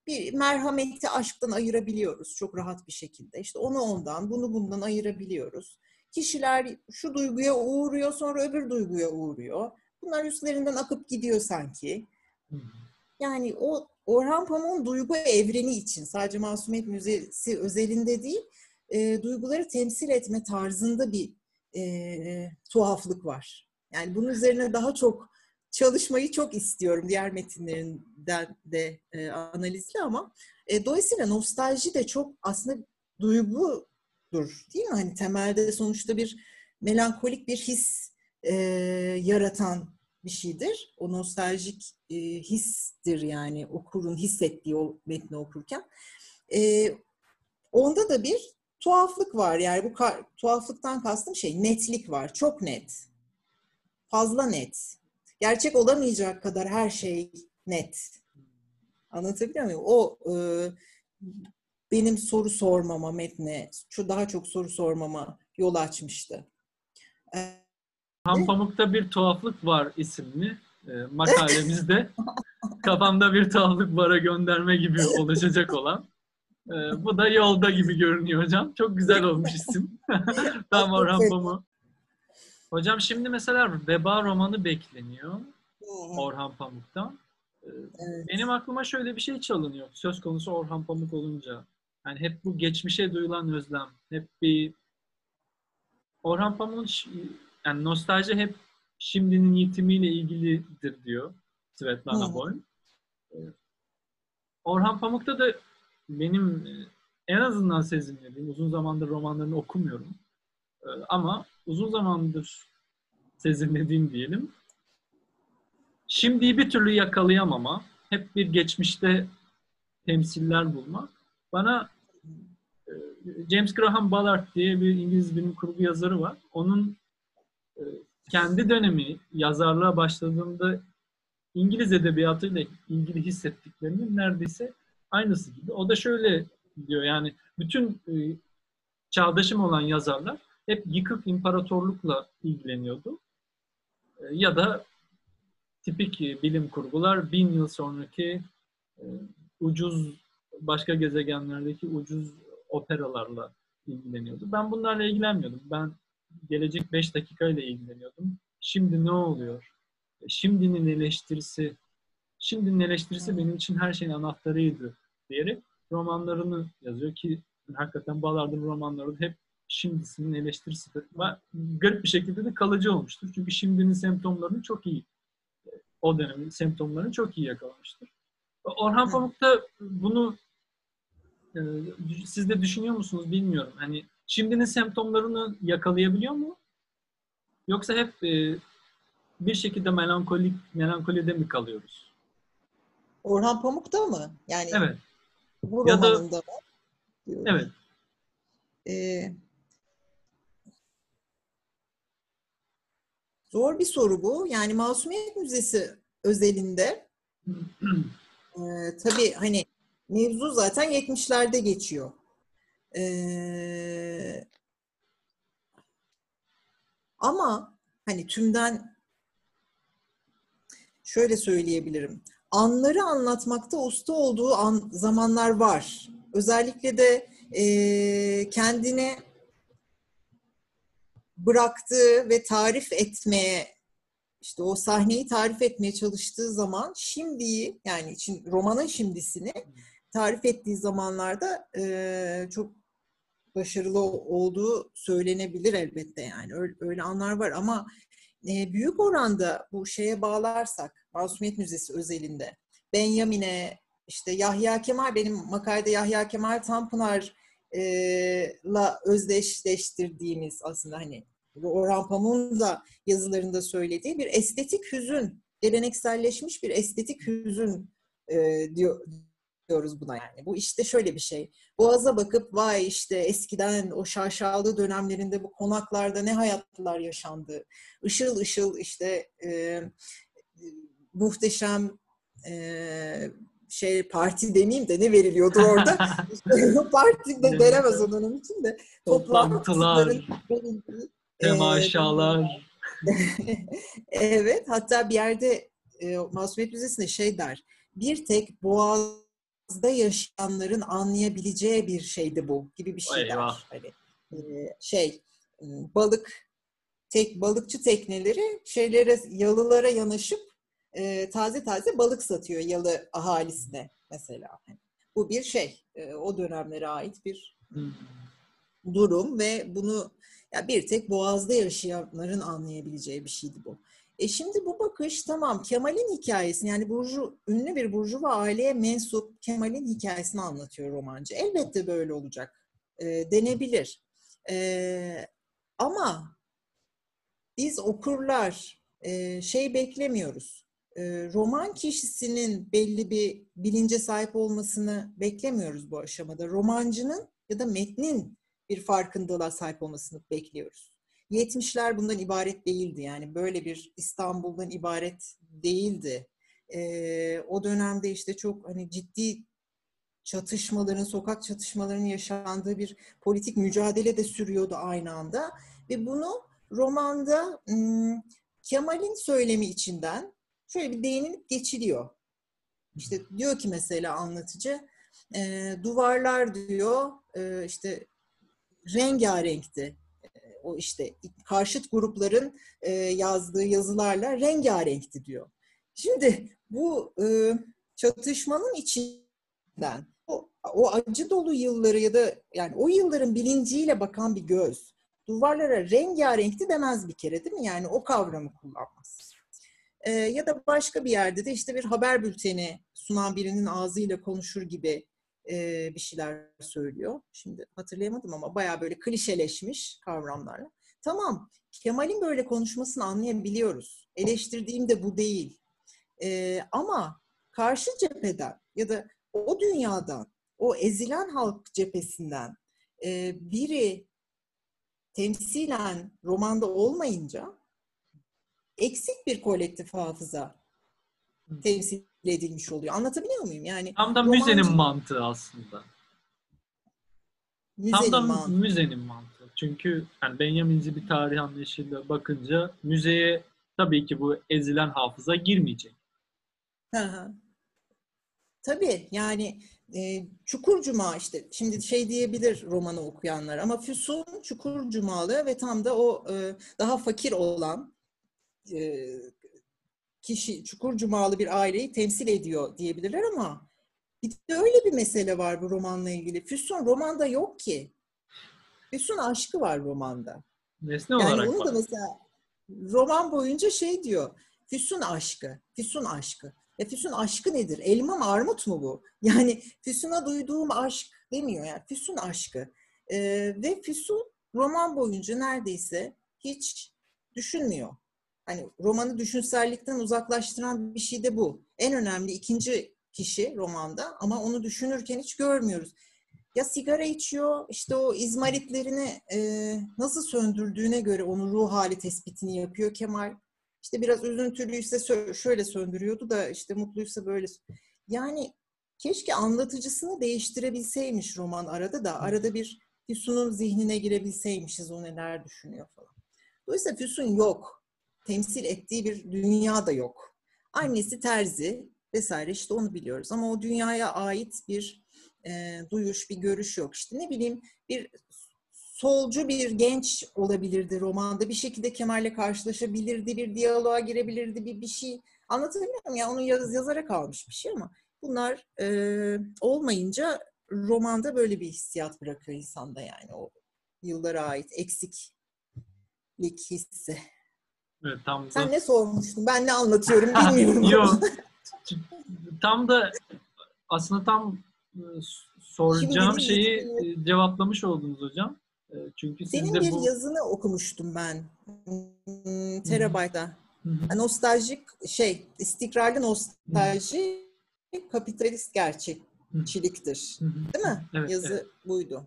Bir merhameti aşktan ayırabiliyoruz çok rahat bir şekilde. İşte onu ondan, bunu bundan ayırabiliyoruz. Kişiler şu duyguya uğruyor, sonra öbür duyguya uğruyor. Bunlar üstlerinden akıp gidiyor sanki. Yani o Orhan Pamuk'un duygu evreni için sadece Masumiyet Müzesi özelinde değil, e, duyguları temsil etme tarzında bir e, tuhaflık var. Yani bunun üzerine daha çok çalışmayı çok istiyorum diğer metinlerinden de e, analizli ama e, dolayısıyla nostalji de çok aslında duygudur değil mi? Hani temelde sonuçta bir melankolik bir his e, yaratan bir şeydir. O nostaljik e, histir yani okurun hissettiği o metni okurken. E, onda da bir tuhaflık var. Yani bu tuhaflıktan kastım şey netlik var. Çok net. Fazla net. Gerçek olamayacak kadar her şey net. Anlatabiliyor muyum? O e, benim soru sormama metne, şu daha çok soru sormama yol açmıştı. E, Han Pamuk'ta bir tuhaflık var isimli e, makalemizde kafamda bir tuhaflık bara gönderme gibi oluşacak olan. E, bu da yolda gibi görünüyor hocam. Çok güzel olmuş isim. Tam Orhan Pamuk. Hocam şimdi mesela Veba romanı bekleniyor Orhan Pamuk'tan. E, evet. Benim aklıma şöyle bir şey çalınıyor. Söz konusu Orhan Pamuk olunca. Yani hep bu geçmişe duyulan özlem. Hep bir Orhan Pamuk'un yani nostalji hep şimdinin yitimiyle ilgilidir diyor Svetlana Boym. Ee, Orhan Pamuk'ta da benim e, en azından sezinlediğim, uzun zamandır romanlarını okumuyorum. Ee, ama uzun zamandır sezinlediğim diyelim. Şimdiyi bir türlü yakalayamama, hep bir geçmişte temsiller bulma. Bana e, James Graham Ballard diye bir İngiliz bilim kurgu yazarı var. Onun kendi dönemi yazarlığa başladığında İngiliz edebiyatıyla ilgili hissettiklerinin neredeyse aynısı gibi. O da şöyle diyor yani bütün e, çağdaşım olan yazarlar hep yıkık imparatorlukla ilgileniyordu. E, ya da tipik bilim kurgular bin yıl sonraki ucuz başka gezegenlerdeki ucuz operalarla ilgileniyordu. Ben bunlarla ilgilenmiyordum. Ben gelecek 5 dakika ile ilgileniyordum. Şimdi ne oluyor? E, şimdinin eleştirisi, şimdinin eleştirisi benim için her şeyin anahtarıydı diyerek romanlarını yazıyor ki hakikaten Ballard'ın romanları hep şimdisinin eleştirisi ve garip bir şekilde de kalıcı olmuştur. Çünkü şimdinin semptomlarını çok iyi, o dönemin semptomlarını çok iyi yakalamıştır. Orhan Pamuk da bunu e, siz de düşünüyor musunuz bilmiyorum. Hani şimdinin semptomlarını yakalayabiliyor mu? Yoksa hep e, bir şekilde melankolik melankolide mi kalıyoruz? Orhan Pamuk'ta mı? Yani evet. bu ya da, mı? Evet. Ee, zor bir soru bu. Yani Masumiyet Müzesi özelinde e, tabii hani mevzu zaten 70'lerde geçiyor. Ama hani tümden şöyle söyleyebilirim. Anları anlatmakta usta olduğu an, zamanlar var. Özellikle de e, kendine bıraktığı ve tarif etmeye işte o sahneyi tarif etmeye çalıştığı zaman şimdiyi yani için romanın şimdisini tarif ettiği zamanlarda e, çok başarılı olduğu söylenebilir elbette yani. Öyle, öyle anlar var ama e, büyük oranda bu şeye bağlarsak Masumiyet Müzesi özelinde Benjamin'e işte Yahya Kemal benim makalede Yahya Kemal Tanpınar'la özdeşleştirdiğimiz aslında hani Orhan Pamuk'un da yazılarında söylediği bir estetik hüzün, gelenekselleşmiş bir estetik hüzün e, diyor, diyoruz buna yani. Bu işte şöyle bir şey. Boğaz'a bakıp vay işte eskiden o şaşalı dönemlerinde bu konaklarda ne hayatlar yaşandı. Işıl ışıl işte e, muhteşem e, şey parti demeyeyim de ne veriliyordu orada. parti de denemez o dönem için de. Toplantılar, temaşalar. evet hatta bir yerde e, Masumiyet Müzesi'nde şey der. Bir tek boğazda yaşayanların anlayabileceği bir şeydi bu gibi bir şey der. Hani, şey balık tek balıkçı tekneleri şeylere yalılara yanaşıp e, taze taze balık satıyor yalı ahalisine mesela. Hani bu bir şey. E, o dönemlere ait bir durum ve bunu ya bir tek Boğaz'da yaşayanların anlayabileceği bir şeydi bu. E şimdi bu bakış tamam Kemal'in hikayesini yani burju, ünlü bir burjuva aileye mensup Kemal'in hikayesini anlatıyor romancı. Elbette böyle olacak e, denebilir. E, ama biz okurlar e, şey beklemiyoruz. E, roman kişisinin belli bir bilince sahip olmasını beklemiyoruz bu aşamada. Romancının ya da metnin bir farkındalığa sahip olmasını bekliyoruz. 70'ler bundan ibaret değildi yani böyle bir İstanbul'dan ibaret değildi. Ee, o dönemde işte çok hani ciddi çatışmaların, sokak çatışmalarının yaşandığı bir politik mücadele de sürüyordu aynı anda. Ve bunu romanda Kemal'in söylemi içinden şöyle bir değinilip geçiliyor. İşte diyor ki mesela anlatıcı, e, duvarlar diyor, e, işte rengarenkti. O işte karşıt grupların e, yazdığı yazılarla rengarenkti diyor. Şimdi bu e, çatışmanın içinden o, o acı dolu yılları ya da yani o yılların bilinciyle bakan bir göz duvarlara rengarenkti demez bir kere değil mi? Yani o kavramı kullanmaz. Ee, ya da başka bir yerde de işte bir haber bülteni sunan birinin ağzıyla konuşur gibi e, bir şeyler söylüyor. Şimdi hatırlayamadım ama baya böyle klişeleşmiş kavramlarla. Tamam, Kemal'in böyle konuşmasını anlayabiliyoruz. Eleştirdiğim de bu değil. E, ama karşı cepheden ya da o dünyadan, o ezilen halk cephesinden e, biri temsilen romanda olmayınca eksik bir kolektif hafıza temsil edilmiş oluyor. Anlatabiliyor muyum? Yani tam da romancı... müzenin mantığı aslında. Müzenin tam da mantığı. müzenin mantığı. Çünkü yani Benjamin'ci bir tarih anlayışıyla bakınca müzeye tabii ki bu ezilen hafıza girmeyecek. Hı hı. Tabii yani e, Çukur Cuma işte şimdi şey diyebilir romanı okuyanlar ama Füsun Çukur Cumalı ve tam da o e, daha fakir olan e, kişi çukur cumalı bir aileyi temsil ediyor diyebilirler ama bir de öyle bir mesele var bu romanla ilgili. Füsun romanda yok ki. Füsun aşkı var romanda. Nesne yani olarak onu da mesela roman boyunca şey diyor. Füsun aşkı, Füsun aşkı. E Füsun aşkı nedir? Elma mı armut mu bu? Yani Füsun'a duyduğum aşk demiyor yani. Füsun aşkı. Ee, ve Füsun roman boyunca neredeyse hiç düşünmüyor. Hani romanı düşünsellikten uzaklaştıran bir şey de bu. En önemli ikinci kişi romanda ama onu düşünürken hiç görmüyoruz. Ya sigara içiyor, işte o izmaritlerini e, nasıl söndürdüğüne göre onun ruh hali tespitini yapıyor Kemal. İşte biraz üzüntülüyse şöyle söndürüyordu da işte mutluysa böyle. Yani keşke anlatıcısını değiştirebilseymiş roman arada da arada bir Füsun'un zihnine girebilseymişiz o neler düşünüyor falan. Dolayısıyla Füsun yok temsil ettiği bir dünya da yok. Annesi terzi vesaire işte onu biliyoruz ama o dünyaya ait bir e, duyuş, bir görüş yok. İşte ne bileyim bir solcu bir genç olabilirdi romanda. Bir şekilde Kemal'le karşılaşabilirdi, bir diyaloğa girebilirdi, bir bir şey. Anlatabiliyor muyum? Ya onu yaz, yazarak almış bir şey ama bunlar e, olmayınca romanda böyle bir hissiyat bırakıyor insanda yani o yıllara ait eksiklik hissi. Evet, tam Sen ne sormuştun? Ben ne anlatıyorum bilmiyorum. Yok. tam da aslında tam e, soracağım şeyi e, cevaplamış oldunuz hocam. E, çünkü Senin bir bu... yazını okumuştum ben. Hmm. Nostaljik şey, istikrarlı nostalji kapitalist gerçekçiliktir. Değil mi? Evet, Yazı evet. buydu.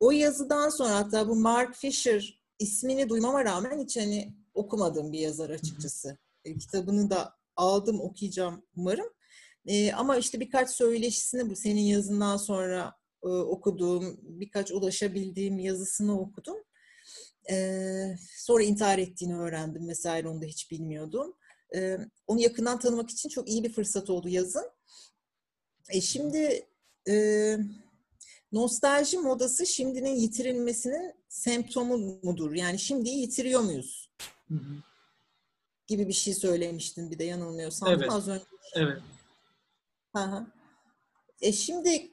O yazıdan sonra hatta bu Mark Fisher ismini duymama rağmen hiç hani okumadığım bir yazar açıkçası. E, kitabını da aldım okuyacağım umarım. E, ama işte birkaç söyleşisini bu senin yazından sonra e, okuduğum, birkaç ulaşabildiğim yazısını okudum. E, sonra intihar ettiğini öğrendim vesaire onu da hiç bilmiyordum. E, onu yakından tanımak için çok iyi bir fırsat oldu yazın. E, şimdi e, nostalji modası şimdinin yitirilmesinin semptomu mudur? Yani şimdiyi yitiriyor muyuz? Hı hı. Gibi bir şey söylemiştin bir de yanılmıyorsam Evet. az önce. Evet. Hı hı. E şimdi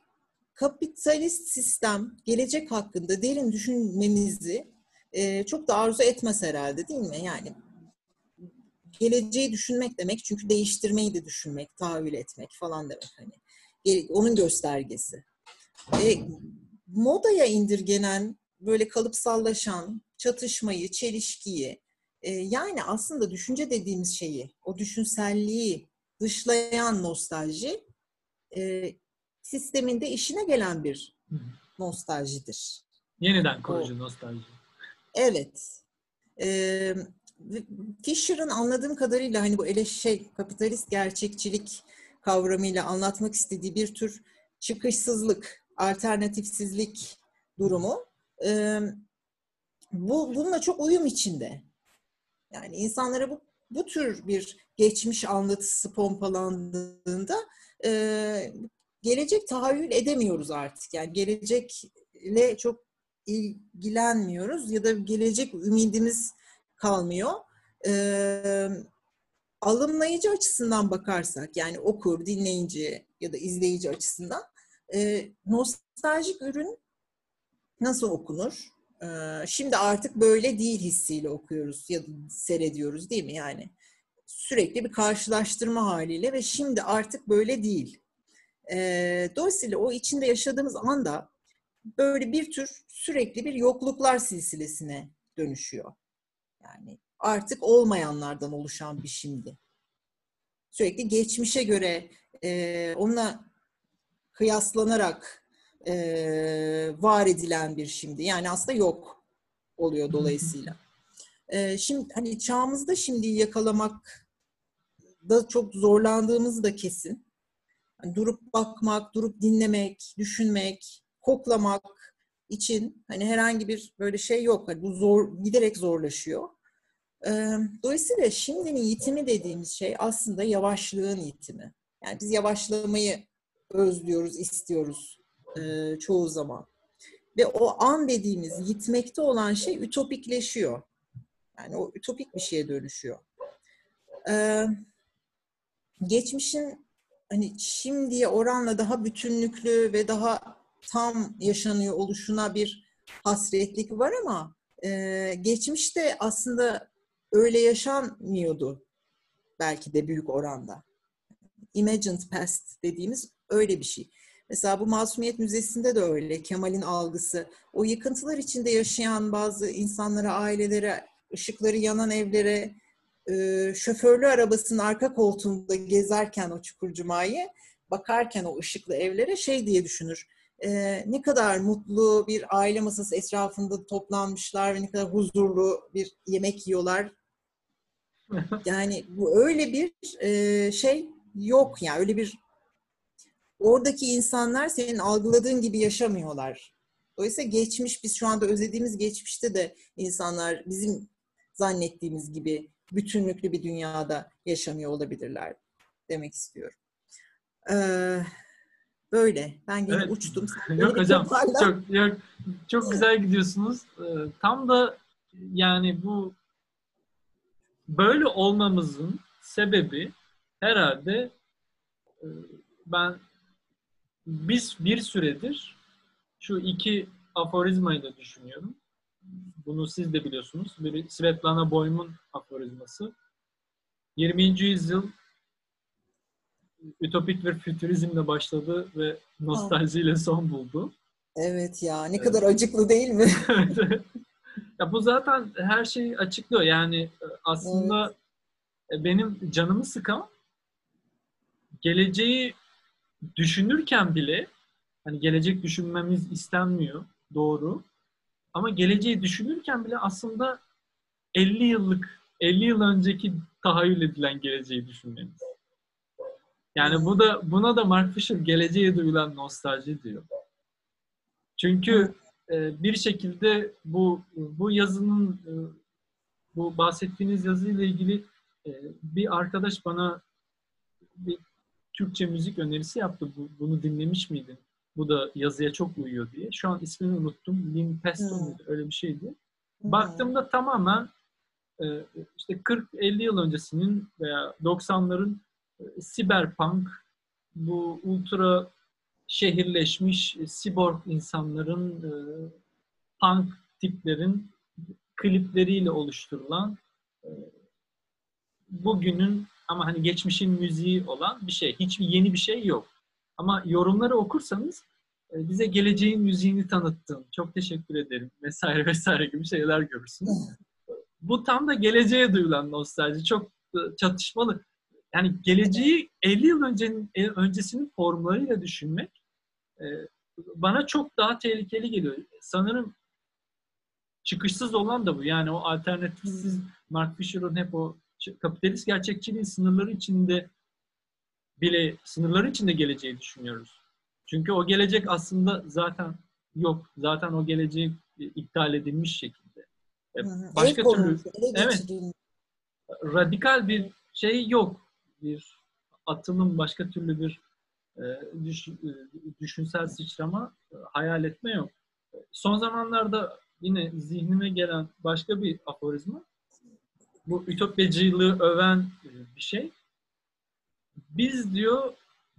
kapitalist sistem gelecek hakkında derin düşünmemizi e, çok da arzu etmez herhalde değil mi? Yani geleceği düşünmek demek çünkü değiştirmeyi de düşünmek, tahayyül etmek falan demek hani. Onun göstergesi. E, modaya indirgenen, böyle kalıpsallaşan çatışmayı, çelişkiyi, e, yani aslında düşünce dediğimiz şeyi, o düşünselliği dışlayan nostalji, e, sisteminde işine gelen bir Hı nostaljidir. Yeniden kurucu nostalji. Evet. Ee, Fisher'ın anladığım kadarıyla hani bu ele şey kapitalist gerçekçilik kavramıyla anlatmak istediği bir tür çıkışsızlık, alternatifsizlik durumu. Ee, bu bununla çok uyum içinde. Yani insanlara bu bu tür bir geçmiş anlatısı pompalandığında e, gelecek tahayyül edemiyoruz artık. Yani gelecekle çok ilgilenmiyoruz ya da gelecek ümidimiz kalmıyor. Ee, alımlayıcı açısından bakarsak yani okur, dinleyici ya da izleyici açısından e, nostaljik ürün nasıl okunur? Ee, şimdi artık böyle değil hissiyle okuyoruz ya da seyrediyoruz değil mi yani? Sürekli bir karşılaştırma haliyle ve şimdi artık böyle değil. Ee, dolayısıyla o içinde yaşadığımız anda böyle bir tür sürekli bir yokluklar silsilesine dönüşüyor. Yani artık olmayanlardan oluşan bir şimdi. Sürekli geçmişe göre e, onunla kıyaslanarak e, var edilen bir şimdi. Yani aslında yok oluyor dolayısıyla. E, şimdi hani çağımızda şimdi yakalamak da çok zorlandığımız da kesin. Hani durup bakmak, durup dinlemek, düşünmek, koklamak için hani herhangi bir böyle şey yok. Hani bu zor giderek zorlaşıyor. Ee, Dolayısıyla şimdinin yitimi dediğimiz şey aslında yavaşlığın yitimi. Yani biz yavaşlamayı özlüyoruz, istiyoruz e, çoğu zaman. Ve o an dediğimiz yitmekte olan şey ütopikleşiyor. Yani o ütopik bir şeye dönüşüyor. Ee, geçmişin hani şimdiye oranla daha bütünlüklü ve daha tam yaşanıyor oluşuna bir hasretlik var ama e, geçmişte aslında öyle yaşanmıyordu belki de büyük oranda. Imagined past dediğimiz öyle bir şey. Mesela bu Masumiyet Müzesi'nde de öyle. Kemal'in algısı. O yıkıntılar içinde yaşayan bazı insanlara, ailelere, ışıkları yanan evlere, e, şoförlü arabasının arka koltuğunda gezerken o Çukurcuma'yı, bakarken o ışıklı evlere şey diye düşünür. E, ne kadar mutlu bir aile masası etrafında toplanmışlar ve ne kadar huzurlu bir yemek yiyorlar. Yani bu öyle bir e, şey yok yani öyle bir oradaki insanlar senin algıladığın gibi yaşamıyorlar. Dolayısıyla geçmiş biz şu anda özlediğimiz geçmişte de insanlar bizim zannettiğimiz gibi bütünlüklü bir dünyada yaşamıyor olabilirler demek istiyorum. Ee, Böyle. Ben yine Evet. uçtum. Yok hocam çok yok, çok güzel gidiyorsunuz. Ee, tam da yani bu böyle olmamızın sebebi herhalde e, ben biz bir süredir şu iki aforizmayı da düşünüyorum. Bunu siz de biliyorsunuz. Biri Svetlana Boym'un aforizması. 20. yüzyıl ütopik bir fütürizmle başladı ve nostaljiyle son buldu. Evet ya ne kadar acıklı değil mi? ya bu zaten her şeyi açıklıyor. Yani e, aslında e, benim canımı sıkan geleceği düşünürken bile hani gelecek düşünmemiz istenmiyor. Doğru. Ama geleceği düşünürken bile aslında 50 yıllık 50 yıl önceki tahayyül edilen geleceği düşünmemiz. Yani bu da buna da Mark Fisher geleceğe duyulan nostalji diyor. Çünkü e, bir şekilde bu bu yazının e, bu bahsettiğiniz yazıyla ilgili e, bir arkadaş bana bir Türkçe müzik önerisi yaptı. Bu, bunu dinlemiş miydin? Bu da yazıya çok uyuyor diye. Şu an ismini unuttum. Lin Pesto Hmm. Öyle bir şeydi. Baktığımda tamamen e, işte 40-50 yıl öncesinin veya 90'ların e, siberpunk bu ultra şehirleşmiş e, siborg insanların e, punk tiplerin klipleriyle oluşturulan e, bugünün ama hani geçmişin müziği olan bir şey. Hiçbir yeni bir şey yok. Ama yorumları okursanız e, bize geleceğin müziğini tanıttın. Çok teşekkür ederim vesaire vesaire gibi şeyler görürsünüz. Bu tam da geleceğe duyulan nostalji. Çok çatışmalı. Yani geleceği 50 yıl öncenin e, öncesinin formlarıyla düşünmek e, bana çok daha tehlikeli geliyor. Sanırım çıkışsız olan da bu. Yani o alternatifsiz Mark Fisher'ın hep o kapitalist gerçekçiliğin sınırları içinde bile sınırları içinde geleceği düşünüyoruz. Çünkü o gelecek aslında zaten yok. Zaten o geleceği e, iptal edilmiş şekilde. E, Hı hı. Başka El türlü Evet. radikal bir şey yok. Bir atılım, başka türlü bir e, düş- e, düşünsel sıçrama, e, hayal etme yok. E, Son zamanlarda yine zihnime gelen başka bir aforizma. Bu ütopyacılığı öven e, bir şey. Biz diyor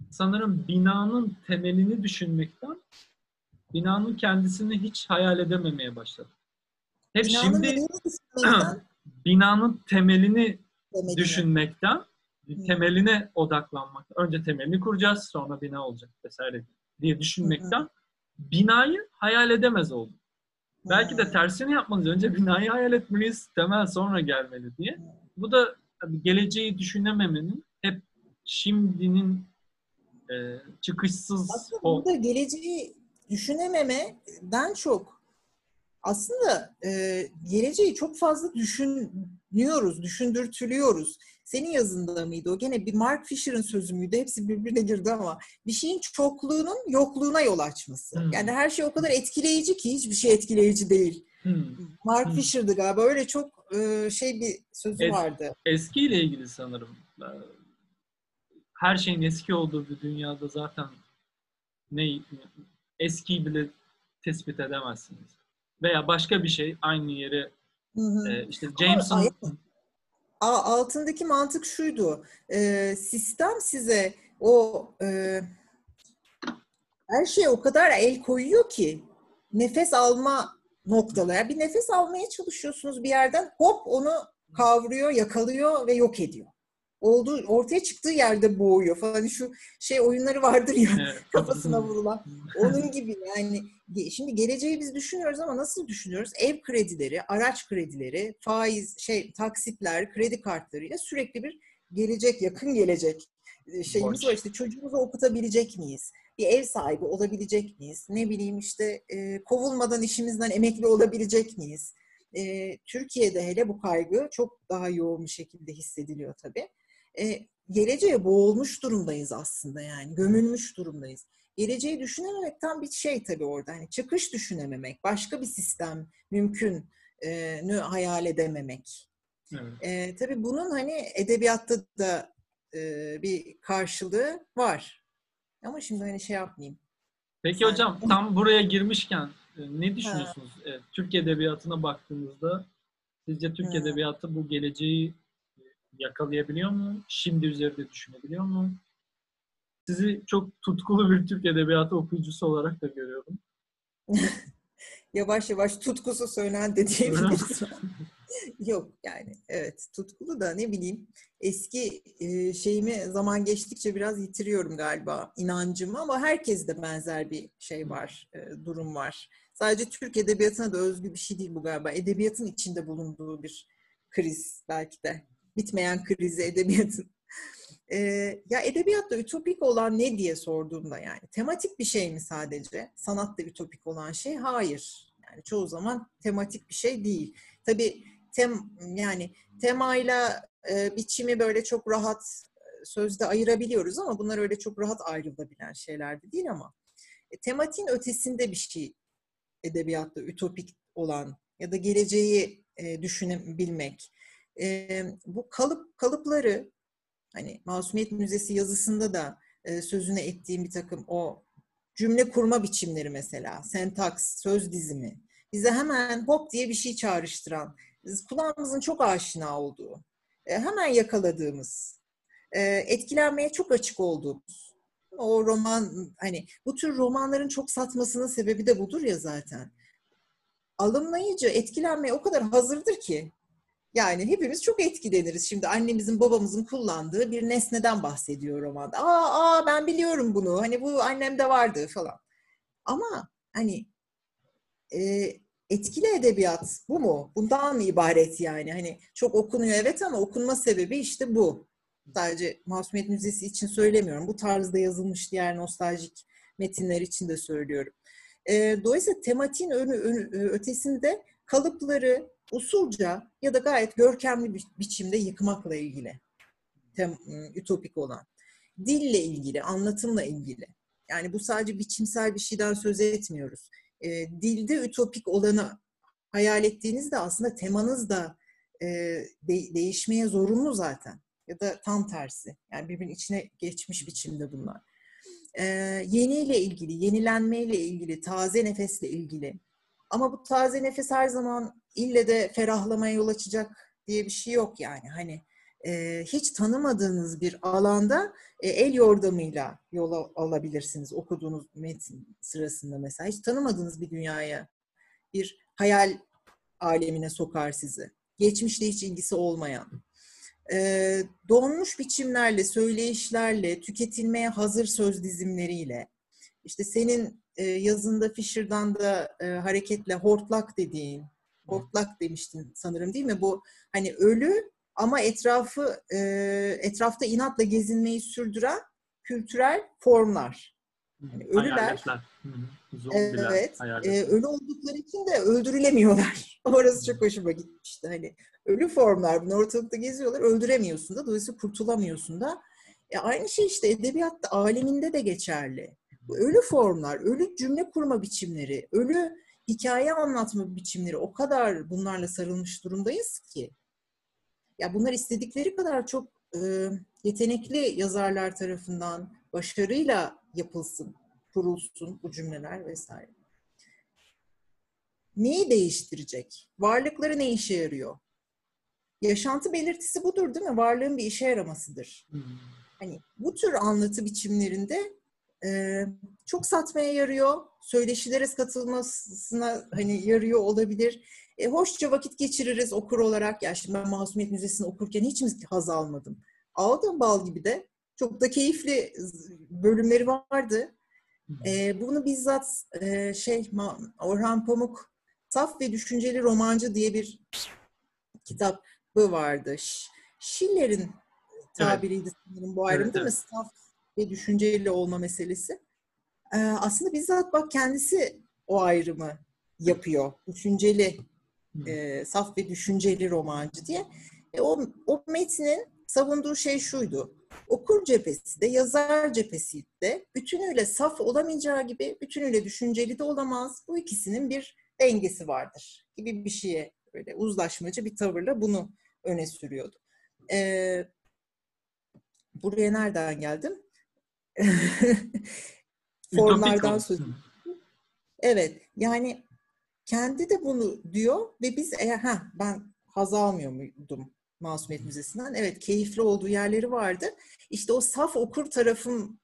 sanırım binanın temelini düşünmekten binanın kendisini hiç hayal edememeye başladık. Hep Binanın şimdi binanın temelini demediğini. düşünmekten, Hı. temeline odaklanmak. Önce temelini kuracağız, sonra bina olacak vesaire diye düşünmekten binayı hayal edemez olduk. Belki de tersini yapmalıyız. Önce binayı hayal etmeliyiz, temel sonra gelmeli diye. Bu da tabii geleceği düşünememenin hep şimdinin e, çıkışsız Aslında o burada geleceği düşünememeden çok aslında e, geleceği çok fazla düşünüyoruz, düşündürtülüyoruz. Senin yazında mıydı o? Gene bir Mark Fisher'ın sözü müydü? Hepsi birbirine girdi ama bir şeyin çokluğunun yokluğuna yol açması. Hmm. Yani her şey o kadar etkileyici ki hiçbir şey etkileyici değil. Hmm. Mark Hmm. Fisher'dı galiba. Öyle çok e, şey bir sözü Evet. vardı. eskiyle ilgili sanırım. Ee, Her şeyin eski olduğu bir dünyada zaten ne eskiyi bile tespit edemezsiniz. Veya başka bir şey aynı yere Hı hı. e, işte Ama Jameson A- altındaki mantık şuydu. e, sistem size o e, her şeye o kadar el koyuyor ki nefes alma noktaları. Bir nefes almaya çalışıyorsunuz bir yerden hop onu kavruyor, yakalıyor ve yok ediyor. Olduğu, ortaya çıktığı yerde boğuyor falan. Hani şu şey oyunları vardır ya kafasına vurulan. Onun gibi yani şimdi geleceği biz düşünüyoruz ama nasıl düşünüyoruz? Ev kredileri, araç kredileri, faiz, şey taksitler, kredi kartlarıyla sürekli bir gelecek, yakın gelecek e, şeyimiz var. İşte çocuğumuzu okutabilecek miyiz? Bir ev sahibi olabilecek miyiz? Ne bileyim işte e, kovulmadan işimizden emekli olabilecek miyiz? E, Türkiye'de hele bu kaygı çok daha yoğun bir şekilde hissediliyor tabii. E, geleceğe boğulmuş durumdayız aslında yani. Gömülmüş durumdayız geleceği düşünememek tam bir şey tabii orada. Hani çıkış düşünememek, başka bir sistem mümkün e, hayal edememek. Evet. E, tabii bunun hani edebiyatta da e, bir karşılığı var. Ama şimdi hani şey yapmayayım. Peki Sen... hocam tam buraya girmişken e, ne düşünüyorsunuz? Evet, Türk Edebiyatı'na baktığınızda sizce Türk hmm. Edebiyatı bu geleceği yakalayabiliyor mu? Şimdi üzerinde düşünebiliyor mu? Sizi çok tutkulu bir Türk Edebiyatı okuyucusu olarak da görüyorum. yavaş yavaş tutkusu söylen de diyebiliriz. Yok yani evet tutkulu da ne bileyim eski e, şeyimi zaman geçtikçe biraz yitiriyorum galiba inancımı ama herkeste benzer bir şey var, e, durum var. Sadece Türk edebiyatına da özgü bir şey değil bu galiba. Edebiyatın içinde bulunduğu bir kriz belki de. Bitmeyen krizi edebiyatın. E, ya edebiyatta ütopik olan ne diye sorduğumda yani tematik bir şey mi sadece? Sanatta ütopik olan şey? Hayır. Yani çoğu zaman tematik bir şey değil. Tabii tem yani temayla e, biçimi böyle çok rahat sözde ayırabiliyoruz ama bunlar öyle çok rahat ayrılabilen şeyler de değil ama e, tematiğin ötesinde bir şey edebiyatta ütopik olan ya da geleceği e, düşünebilmek. E, bu kalıp kalıpları hani Masumiyet Müzesi yazısında da e, sözüne ettiğim bir takım o cümle kurma biçimleri mesela, sentaks, söz dizimi bize hemen hop diye bir şey çağrıştıran kulağımızın çok aşina olduğu, e, hemen yakaladığımız, e, etkilenmeye çok açık olduğumuz, o roman hani bu tür romanların çok satmasının sebebi de budur ya zaten. Alımlayıcı etkilenmeye o kadar hazırdır ki yani hepimiz çok etkileniriz. Şimdi annemizin babamızın kullandığı bir nesneden bahsediyor romanda. Aa, aa ben biliyorum bunu. Hani bu annemde vardı falan. Ama hani e, etkili edebiyat bu mu? Bundan mı ibaret yani? Hani çok okunuyor evet ama okunma sebebi işte bu. Sadece Masumiyet Müzesi için söylemiyorum. Bu tarzda yazılmış diğer nostaljik metinler için de söylüyorum. E, dolayısıyla tematiğin önü, önü, ötesinde kalıpları usulca ya da gayet görkemli bir biçimde yıkmakla ilgili. Tem, ütopik olan. Dille ilgili, anlatımla ilgili. Yani bu sadece biçimsel bir şeyden söz etmiyoruz e, dilde ütopik olanı hayal ettiğinizde aslında temanız da e, de, değişmeye zorunlu zaten. Ya da tam tersi. Yani birbirinin içine geçmiş biçimde bunlar. E, yeniyle ilgili, yenilenmeyle ilgili, taze nefesle ilgili. Ama bu taze nefes her zaman ille de ferahlamaya yol açacak diye bir şey yok yani. Hani e, hiç tanımadığınız bir alanda e, el yordamıyla yol alabilirsiniz okuduğunuz metin sırasında mesela. Hiç tanımadığınız bir dünyaya, bir hayal alemine sokar sizi. Geçmişle hiç ilgisi olmayan. E, donmuş biçimlerle, söyleyişlerle, tüketilmeye hazır söz dizimleriyle, işte senin e, yazında Fisher'dan da e, hareketle hortlak dediğin, hortlak demiştin sanırım değil mi? Bu hani ölü ama etrafı e, etrafta inatla gezinmeyi sürdüren kültürel formlar. Yani ölüler. evet. E, ölü oldukları için de öldürülemiyorlar. Orası çok hoşuma gitmişti. Hani ölü formlar bunu ortalıkta geziyorlar. Öldüremiyorsun da. Dolayısıyla kurtulamıyorsun da. E, aynı şey işte edebiyatta aleminde de geçerli. Bu ölü formlar, ölü cümle kurma biçimleri, ölü hikaye anlatma biçimleri o kadar bunlarla sarılmış durumdayız ki. Ya bunlar istedikleri kadar çok e, yetenekli yazarlar tarafından başarıyla yapılsın, kurulsun bu cümleler vesaire. Neyi değiştirecek? Varlıkları ne işe yarıyor? Yaşantı belirtisi budur değil mi? Varlığın bir işe yaramasıdır. Hani bu tür anlatı biçimlerinde e, çok satmaya yarıyor, söyleşilere katılmasına hani yarıyor olabilir. E, hoşça vakit geçiririz okur olarak. Ya şimdi ben Masumiyet Müzesi'ni okurken hiç mi haz almadım? Aldım bal gibi de. Çok da keyifli bölümleri vardı. E, bunu bizzat e, şey Orhan Pamuk Saf ve Düşünceli Romancı diye bir kitabı vardı. Schiller'in tabiriydi evet. sanırım bu ayrım evet, değil mi? Saf ve düşünceli olma meselesi. E, aslında bizzat bak kendisi o ayrımı yapıyor. Düşünceli e, saf ve düşünceli romancı diye. E, o, o metnin savunduğu şey şuydu. Okur cephesi de yazar cephesi de bütünüyle saf olamayacağı gibi bütünüyle düşünceli de olamaz. Bu ikisinin bir dengesi vardır gibi bir şeye böyle uzlaşmacı bir tavırla bunu öne sürüyordu. E, buraya nereden geldim? formlardan söz Evet yani kendi de bunu diyor ve biz eğer ha ben haz almıyor muydum Masumiyet Müzesi'nden? Evet keyifli olduğu yerleri vardı. İşte o saf okur tarafım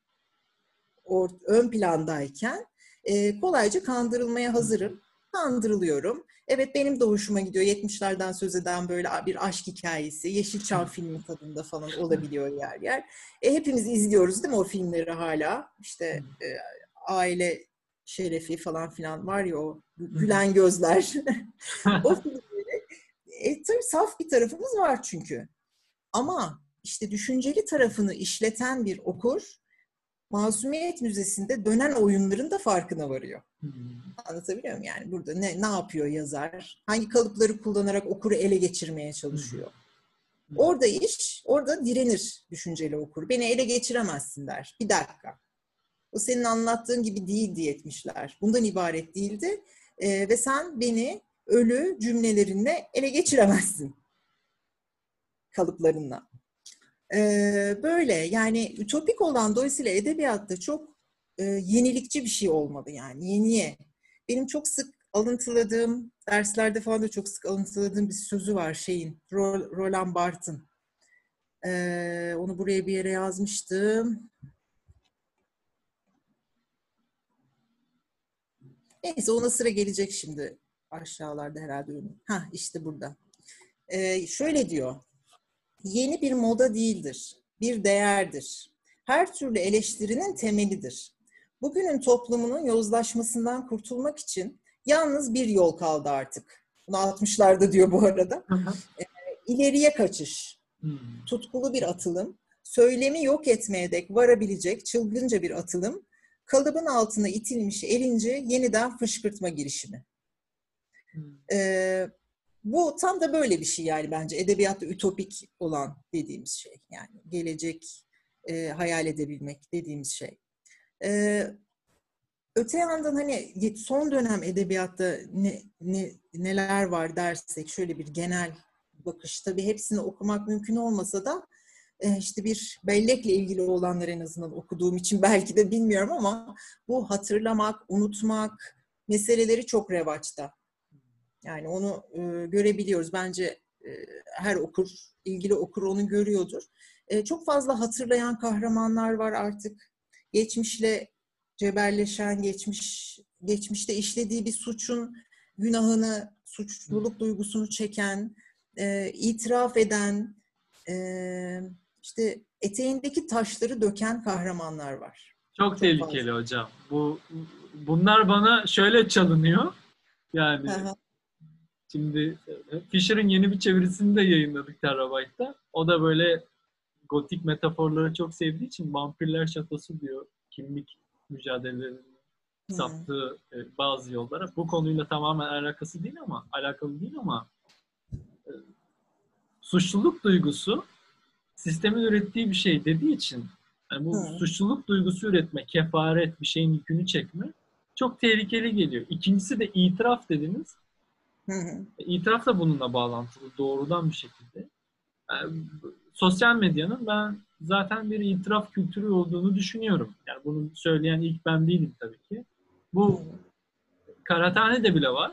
or, ön plandayken e, kolayca kandırılmaya hazırım. Kandırılıyorum. Evet benim de hoşuma gidiyor. 70'lerden söz eden böyle bir aşk hikayesi, Yeşilçam filmi tadında falan olabiliyor yer yer. E, hepimiz izliyoruz değil mi o filmleri hala? İşte e, aile şerefi falan filan var ya o gülen gözler. o filmleri. E, tabii saf bir tarafımız var çünkü. Ama işte düşünceli tarafını işleten bir okur Masumiyet Müzesi'nde dönen oyunların da farkına varıyor. Hmm. Anlatabiliyor muyum? Yani burada ne, ne yapıyor yazar? Hangi kalıpları kullanarak okuru ele geçirmeye çalışıyor? Hmm. Orada iş, orada direnir düşünceli okur. Beni ele geçiremezsin der. Bir dakika. O senin anlattığın gibi değildi yetmişler. Bundan ibaret değildi. Ee, ve sen beni ölü cümlelerinle ele geçiremezsin. Kalıplarınla. Böyle yani ütopik olan dolayısıyla edebiyatta çok e, yenilikçi bir şey olmalı yani yeniye. Benim çok sık alıntıladığım, derslerde falan da çok sık alıntıladığım bir sözü var şeyin, Roland Barthes'ın. Ee, onu buraya bir yere yazmıştım. Neyse ona sıra gelecek şimdi aşağılarda herhalde. Ha işte burada. Ee, şöyle diyor yeni bir moda değildir, bir değerdir. Her türlü eleştirinin temelidir. Bugünün toplumunun yozlaşmasından kurtulmak için yalnız bir yol kaldı artık. Bunu 60'larda diyor bu arada. E, ileriye kaçış, hmm. tutkulu bir atılım, söylemi yok etmeye dek varabilecek çılgınca bir atılım, kalıbın altına itilmiş elince yeniden fışkırtma girişimi. Hmm. Ee, bu tam da böyle bir şey yani bence edebiyatta ütopik olan dediğimiz şey. Yani gelecek e, hayal edebilmek dediğimiz şey. E, öte yandan hani son dönem edebiyatta ne, ne neler var dersek şöyle bir genel bakış tabii hepsini okumak mümkün olmasa da e, işte bir bellekle ilgili olanlar en azından okuduğum için belki de bilmiyorum ama bu hatırlamak, unutmak meseleleri çok revaçta. Yani onu e, görebiliyoruz. Bence e, her okur, ilgili okur onu görüyordur. E, çok fazla hatırlayan kahramanlar var artık. Geçmişle cebelleşen, geçmiş geçmişte işlediği bir suçun günahını, suçluluk duygusunu çeken, e, itiraf eden, e, işte eteğindeki taşları döken kahramanlar var. Çok, Çok tehlikeli fazla. hocam. Bu bunlar bana şöyle çalınıyor. Yani Şimdi e, Fisher'ın yeni bir çevirisini de yayınladık Terabyte'da. O da böyle gotik metaforları çok sevdiği için vampirler şatosu diyor. Kimlik mücadelelerini hmm. saptığı e, bazı yollara. Bu konuyla tamamen alakası değil ama alakalı değil ama e, suçluluk duygusu sistemin ürettiği bir şey dediği için yani bu hmm. suçluluk duygusu üretme, kefaret, bir şeyin yükünü çekme çok tehlikeli geliyor. İkincisi de itiraf dediniz. Hı hı. İtiraf da bununla bağlantılı doğrudan bir şekilde. Yani, sosyal medyanın ben zaten bir itiraf kültürü olduğunu düşünüyorum. Yani bunu söyleyen ilk ben değilim tabii ki. Bu Karatane de bile var.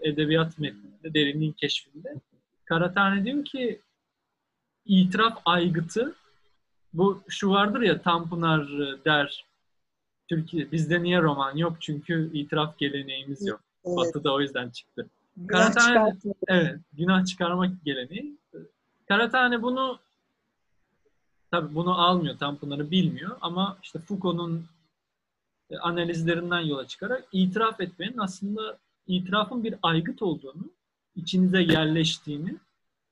Edebiyat metninde, derinliğin keşfinde. Karatane diyor ki itiraf aygıtı bu şu vardır ya Tanpınar der Türkiye bizde niye roman yok çünkü itiraf geleneğimiz yok. Evet. Batı'da o yüzden çıktı. Karatane, evet, günah çıkarmak geleneği. Karatane bunu tabi bunu almıyor, Tanpınar'ı bilmiyor ama işte Foucault'un e, analizlerinden yola çıkarak itiraf etmenin aslında itirafın bir aygıt olduğunu, içinize yerleştiğini,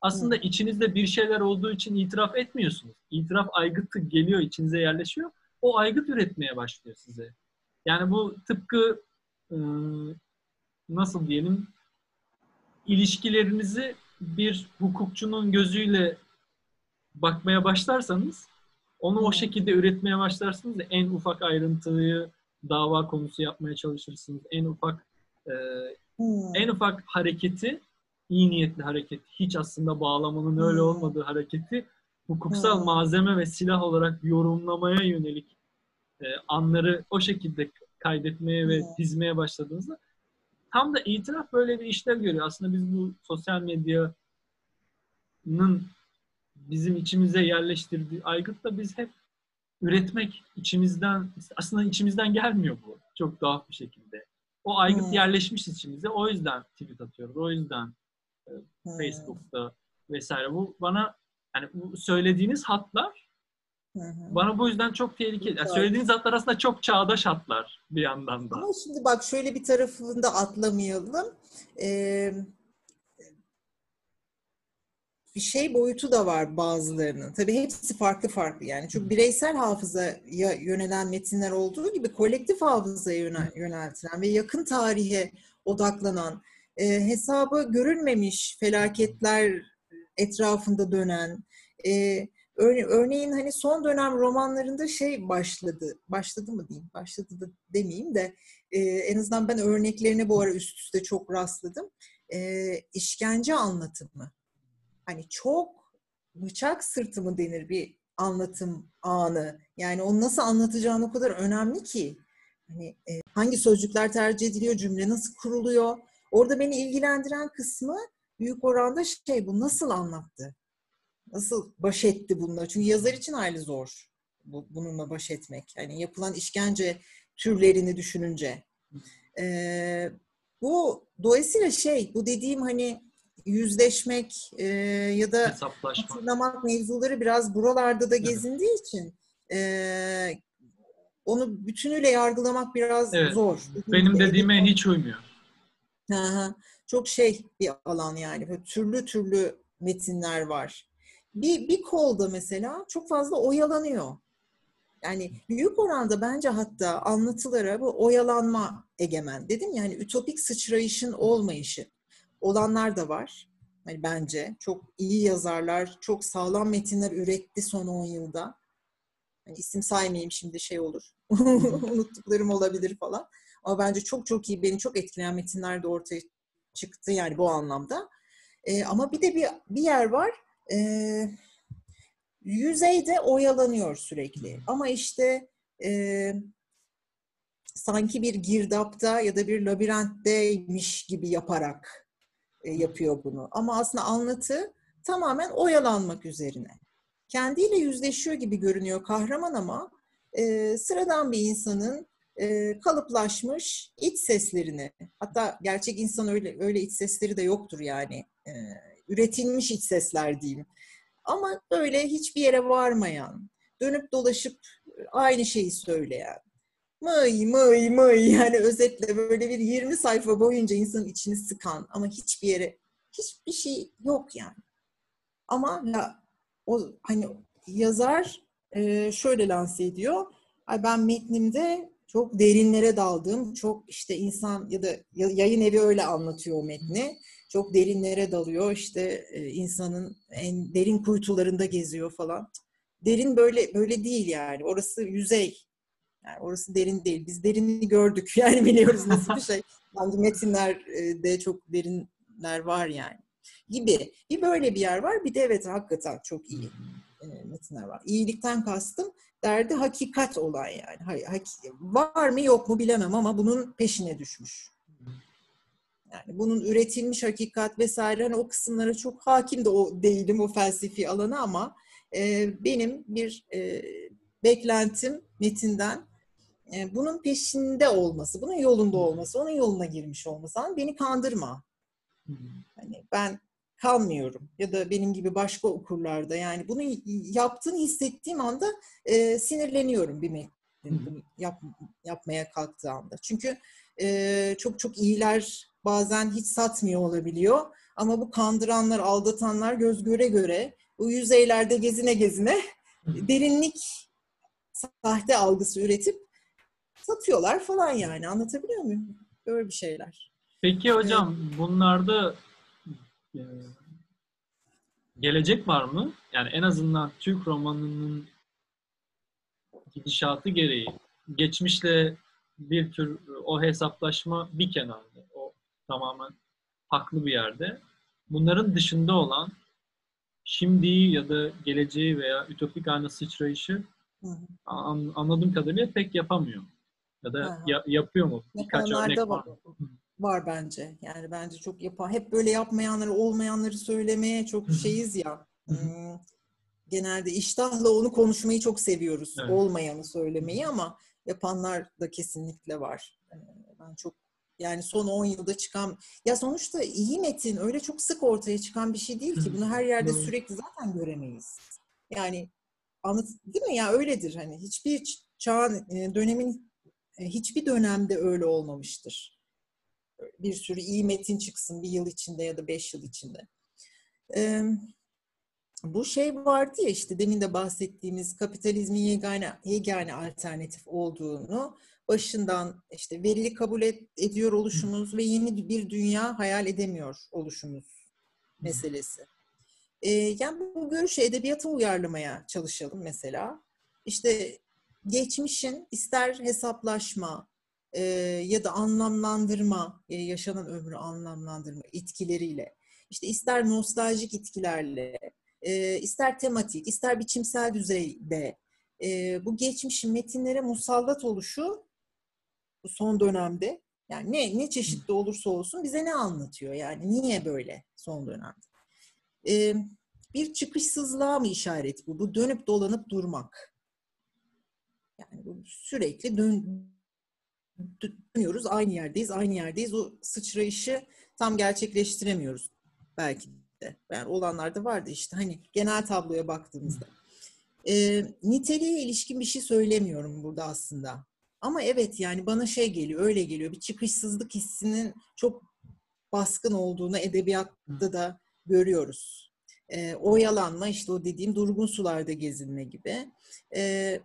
aslında içinizde bir şeyler olduğu için itiraf etmiyorsunuz. İtiraf aygıtı geliyor, içinize yerleşiyor. O aygıt üretmeye başlıyor size. Yani bu tıpkı ıı, nasıl diyelim ilişkilerinizi bir hukukçunun gözüyle bakmaya başlarsanız onu o şekilde üretmeye başlarsınız en ufak ayrıntıyı dava konusu yapmaya çalışırsınız. En ufak e, hmm. en ufak hareketi iyi niyetli hareket, hiç aslında bağlamanın öyle hmm. olmadığı hareketi hukuksal hmm. malzeme ve silah olarak yorumlamaya yönelik e, anları o şekilde kaydetmeye ve dizmeye başladığınızda tam da itiraf böyle bir işler görüyor. Aslında biz bu sosyal medyanın bizim içimize yerleştirdiği aygıtla biz hep üretmek içimizden aslında içimizden gelmiyor bu. Çok tuhaf bir şekilde. O aygıt hmm. yerleşmiş içimize. O yüzden tweet atıyoruz. O yüzden e, hmm. Facebook'ta vesaire. Bu bana yani bu söylediğiniz hatlar Hı hı. Bana bu yüzden çok tehlikeli. Yani söylediğiniz hatlar aslında çok çağdaş hatlar bir yandan da. Ama şimdi bak şöyle bir tarafını da atlamayalım. Ee, bir şey boyutu da var bazılarının. Tabii hepsi farklı farklı yani. Çünkü bireysel hafızaya yönelen metinler olduğu gibi kolektif hafızaya yöneltilen ve yakın tarihe odaklanan, e, hesabı görülmemiş felaketler etrafında dönen, e, örneğin hani son dönem romanlarında şey başladı, başladı mı diyeyim, başladı da demeyeyim de e, en azından ben örneklerine bu ara üst üste çok rastladım. E, işkence anlatımı hani çok bıçak sırtı mı denir bir anlatım anı. Yani onu nasıl anlatacağın o kadar önemli ki. Hani e, hangi sözcükler tercih ediliyor, cümle nasıl kuruluyor. Orada beni ilgilendiren kısmı büyük oranda şey bu nasıl anlattı? Nasıl baş etti bununla? Çünkü yazar için ayrı zor bu, bununla baş etmek. Yani yapılan işkence türlerini düşününce. Ee, bu dolayısıyla şey bu dediğim hani yüzleşmek e, ya da hatırlamak mevzuları biraz buralarda da gezindiği evet. için e, onu bütünüyle yargılamak biraz evet. zor. Benim dediğime hiç uymuyor. Hı Çok şey bir alan yani. Böyle türlü türlü metinler var. Bir, bir kolda mesela çok fazla oyalanıyor. Yani büyük oranda bence hatta anlatılara bu oyalanma egemen. Dedim yani ütopik sıçrayışın olmayışı olanlar da var. Yani bence çok iyi yazarlar, çok sağlam metinler üretti son 10 yılda. Yani isim saymayayım şimdi şey olur. Unuttuklarım olabilir falan. Ama bence çok çok iyi, beni çok etkileyen metinler de ortaya çıktı yani bu anlamda. Ee, ama bir de bir, bir yer var. Ee, yüzeyde oyalanıyor sürekli. Ama işte e, sanki bir girdapta ya da bir labirentteymiş gibi yaparak e, yapıyor bunu. Ama aslında anlatı tamamen oyalanmak üzerine. Kendiyle yüzleşiyor gibi görünüyor kahraman ama e, sıradan bir insanın e, kalıplaşmış iç seslerini, hatta gerçek insan öyle öyle iç sesleri de yoktur yani. E, üretilmiş iç sesler diyeyim. Ama böyle hiçbir yere varmayan, dönüp dolaşıp aynı şeyi söyleyen, mıy mıy mıy yani özetle böyle bir 20 sayfa boyunca insanın içini sıkan ama hiçbir yere hiçbir şey yok yani. Ama ya, o hani yazar e, şöyle lanse ediyor. Ay ben metnimde çok derinlere daldım. Çok işte insan ya da yayın evi öyle anlatıyor o metni. Çok derinlere dalıyor. İşte e, insanın en derin kuytularında geziyor falan. Derin böyle böyle değil yani. Orası yüzey. Yani orası derin değil. Biz derini gördük. Yani biliyoruz nasıl bir şey. Bence metinlerde e, çok derinler var yani. Gibi. Bir böyle bir yer var. Bir de evet hakikaten çok iyi e, metinler var. İyilikten kastım derdi hakikat olan yani. Var mı yok mu bilemem ama bunun peşine düşmüş. Yani bunun üretilmiş hakikat vesaire hani o kısımlara çok hakim de o değilim o felsefi alanı ama e, benim bir e, beklentim metinden e, bunun peşinde olması, bunun yolunda olması, onun yoluna girmiş olması. Ama beni kandırma. Hani ben kalmıyorum ya da benim gibi başka okurlarda yani bunu yaptığını hissettiğim anda e, sinirleniyorum bir metnin bunu yap, yapmaya kalktığı anda. Çünkü e, çok çok iyiler bazen hiç satmıyor olabiliyor ama bu kandıranlar, aldatanlar göz göre göre bu yüzeylerde gezine gezine derinlik sahte algısı üretip satıyorlar falan yani. Anlatabiliyor muyum? Böyle bir şeyler. Peki hocam evet. bunlarda e, gelecek var mı? Yani en azından Türk romanının gidişatı gereği geçmişle bir tür o hesaplaşma bir kenarda. Tamamen haklı bir yerde. Bunların dışında olan şimdiyi ya da geleceği veya ütopik anı sıçrayışı An, anladığım kadarıyla pek yapamıyor. Ya da ya, yapıyor mu? Birkaç örnek var. var. Var bence. Yani bence çok yapan. Hep böyle yapmayanları, olmayanları söylemeye çok şeyiz ya. Hmm, genelde iştahla onu konuşmayı çok seviyoruz. Evet. Olmayanı söylemeyi ama yapanlar da kesinlikle var. Ee, ben çok yani son 10 yılda çıkan ya sonuçta iyi metin öyle çok sık ortaya çıkan bir şey değil ki. Bunu her yerde sürekli zaten göremeyiz. Yani anlat değil mi ya öyledir hani hiçbir çağın e, dönemin e, hiçbir dönemde öyle olmamıştır. Bir sürü iyi metin çıksın bir yıl içinde ya da beş yıl içinde. Ee, bu şey vardı ya işte demin de bahsettiğimiz kapitalizmin yegane, yegane alternatif olduğunu başından işte verili kabul et, ediyor oluşumuz ve yeni bir dünya hayal edemiyor oluşumuz meselesi. Ee, yani bu görüşü edebiyata uyarlamaya çalışalım mesela. İşte geçmişin ister hesaplaşma e, ya da anlamlandırma, e, yaşanan ömrü anlamlandırma etkileriyle, işte ister nostaljik etkilerle, e, ister tematik, ister biçimsel düzeyde e, bu geçmişin metinlere musallat oluşu bu son dönemde yani ne ne çeşitli olursa olsun bize ne anlatıyor yani niye böyle son dönemde? E, bir çıkışsızlığa mı işaret bu? Bu dönüp dolanıp durmak. Yani bu sürekli dön, dönüyoruz, aynı yerdeyiz, aynı yerdeyiz. O sıçrayışı tam gerçekleştiremiyoruz belki de. Yani olanlar da vardı işte hani genel tabloya baktığımızda. E, niteliğe ilişkin bir şey söylemiyorum burada aslında. Ama evet yani bana şey geliyor, öyle geliyor. Bir çıkışsızlık hissinin çok baskın olduğunu edebiyatta da görüyoruz. E, oyalanma işte o dediğim durgun sularda gezinme gibi. E,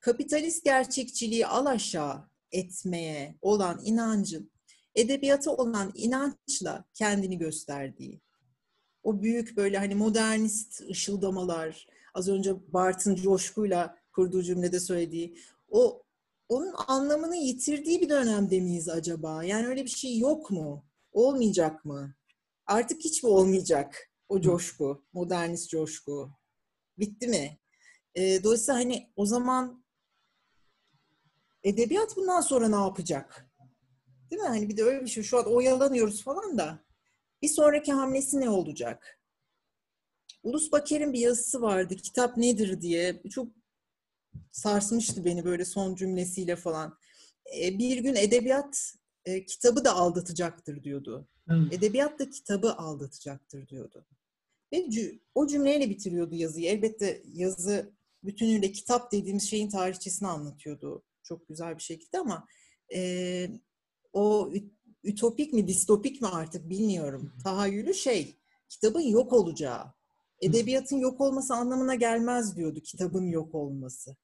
kapitalist gerçekçiliği alaşağı etmeye olan inancın edebiyata olan inançla kendini gösterdiği. O büyük böyle hani modernist ışıldamalar, az önce Bart'ın coşkuyla kurduğu cümlede söylediği, o onun anlamını yitirdiği bir dönemde miyiz acaba? Yani öyle bir şey yok mu? Olmayacak mı? Artık hiç mi olmayacak o coşku, modernist coşku? Bitti mi? E, dolayısıyla hani o zaman edebiyat bundan sonra ne yapacak? Değil mi? Hani bir de öyle bir şey. Şu an oyalanıyoruz falan da. Bir sonraki hamlesi ne olacak? Ulus Baker'in bir yazısı vardı. Kitap nedir diye. Çok sarsmıştı beni böyle son cümlesiyle falan. E, bir gün edebiyat e, kitabı da aldatacaktır diyordu. Hmm. Edebiyat da kitabı aldatacaktır diyordu. Ve o cümleyle bitiriyordu yazıyı. Elbette yazı bütünüyle kitap dediğimiz şeyin tarihçesini anlatıyordu çok güzel bir şekilde ama e, o ütopik mi distopik mi artık bilmiyorum. Tahayyülü şey kitabın yok olacağı. Edebiyatın yok olması anlamına gelmez diyordu kitabın yok olması.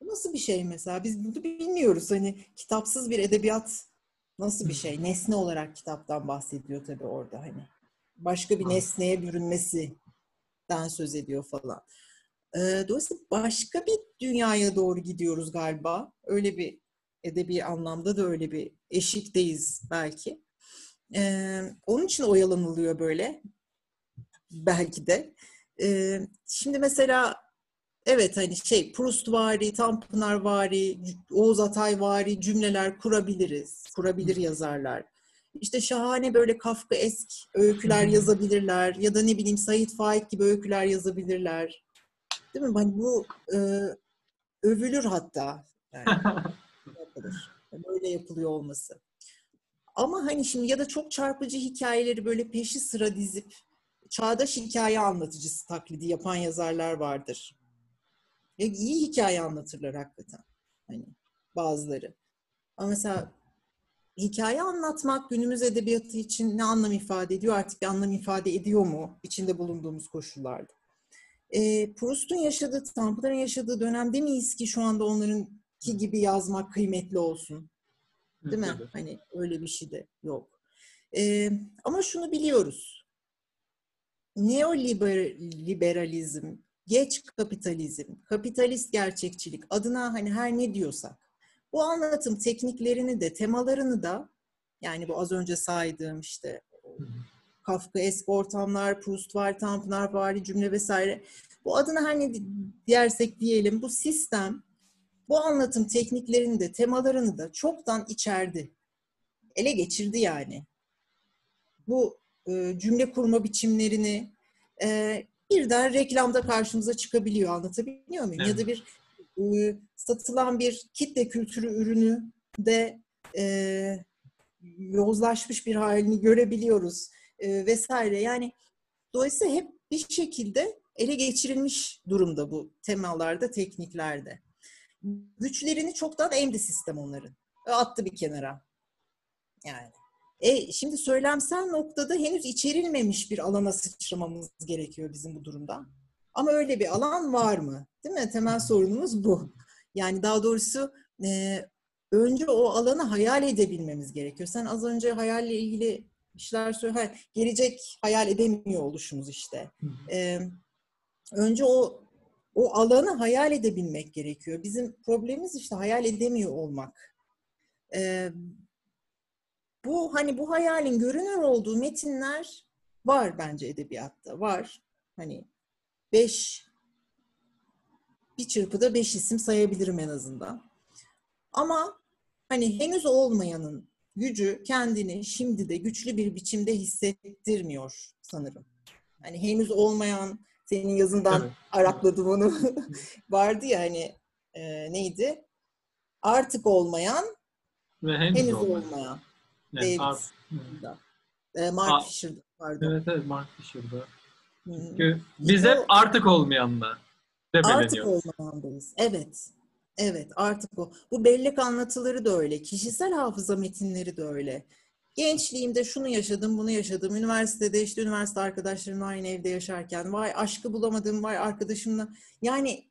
Bu nasıl bir şey mesela? Biz bunu bilmiyoruz. Hani kitapsız bir edebiyat nasıl bir şey? Nesne olarak kitaptan bahsediyor tabii orada hani. Başka bir nesneye bürünmesinden söz ediyor falan. Dolayısıyla başka bir dünyaya doğru gidiyoruz galiba. Öyle bir edebi anlamda da öyle bir eşikteyiz belki. Ee, onun için oyalanılıyor böyle. Belki de. Ee, şimdi mesela evet hani şey Proustvari, Tanpınarvari, Oğuz Atayvari cümleler kurabiliriz. Kurabilir yazarlar. İşte şahane böyle Kafka esk öyküler yazabilirler ya da ne bileyim Sait Faik gibi öyküler yazabilirler. Değil mi? Hani bu e, övülür hatta. Yani. yapılır. Böyle yapılıyor olması. Ama hani şimdi ya da çok çarpıcı hikayeleri böyle peşi sıra dizip çağdaş hikaye anlatıcısı taklidi yapan yazarlar vardır. Ya iyi hikaye anlatırlar hakikaten. Hani bazıları. Ama mesela hikaye anlatmak günümüz edebiyatı için ne anlam ifade ediyor? Artık bir anlam ifade ediyor mu içinde bulunduğumuz koşullarda? E, Proust'un yaşadığı, Tanpınar'ın yaşadığı dönemde miyiz ki şu anda onların ki gibi yazmak kıymetli olsun. Değil mi? Hani öyle bir şey de yok. Ee, ama şunu biliyoruz. Neoliberalizm, geç kapitalizm, kapitalist gerçekçilik adına hani her ne diyorsak bu anlatım tekniklerini de temalarını da yani bu az önce saydığım işte Kafka eski ortamlar, Proust var, Tanpınar var, cümle vesaire bu adına her ne diyersek diyelim bu sistem bu anlatım tekniklerini de temalarını da çoktan içerdi. Ele geçirdi yani. Bu e, cümle kurma biçimlerini e, birden reklamda karşımıza çıkabiliyor. Anlatabiliyor muyum? Evet. Ya da bir e, satılan bir kitle kültürü ürünü de e, yozlaşmış bir halini görebiliyoruz e, vesaire. Yani dolayısıyla hep bir şekilde ele geçirilmiş durumda bu temalarda, tekniklerde. Güçlerini çoktan emdi sistem onların. Attı bir kenara. Yani. E, şimdi söylemsel noktada henüz içerilmemiş bir alana sıçramamız gerekiyor bizim bu durumda. Ama öyle bir alan var mı? Değil mi? Temel sorunumuz bu. Yani daha doğrusu e, önce o alanı hayal edebilmemiz gerekiyor. Sen az önce hayalle ilgili işler söyle. Gelecek hayal edemiyor oluşumuz işte. E, önce o o alanı hayal edebilmek gerekiyor. Bizim problemimiz işte hayal edemiyor olmak. E, bu hani bu hayalin görünür olduğu metinler var bence edebiyatta var. Hani beş bir çırpıda beş isim sayabilirim en azından. Ama hani henüz olmayanın gücü kendini şimdi de güçlü bir biçimde hissettirmiyor sanırım. Hani henüz olmayan senin yazından evet. arakladım onu. Vardı ya hani e, neydi? Artık olmayan ve henüz, henüz olmayan. olmayan. Evet, David. Art, e, Mark A- Fisher'da vardı. Evet evet Mark Fisher'da. Çünkü biz hep artık olmayanlar. Artık olmayandayız. Evet. Evet artık o. Bu bellek anlatıları da öyle. Kişisel hafıza metinleri de öyle. Gençliğimde şunu yaşadım, bunu yaşadım. Üniversitede işte üniversite arkadaşlarımla aynı evde yaşarken vay aşkı bulamadım, vay arkadaşımla. Yani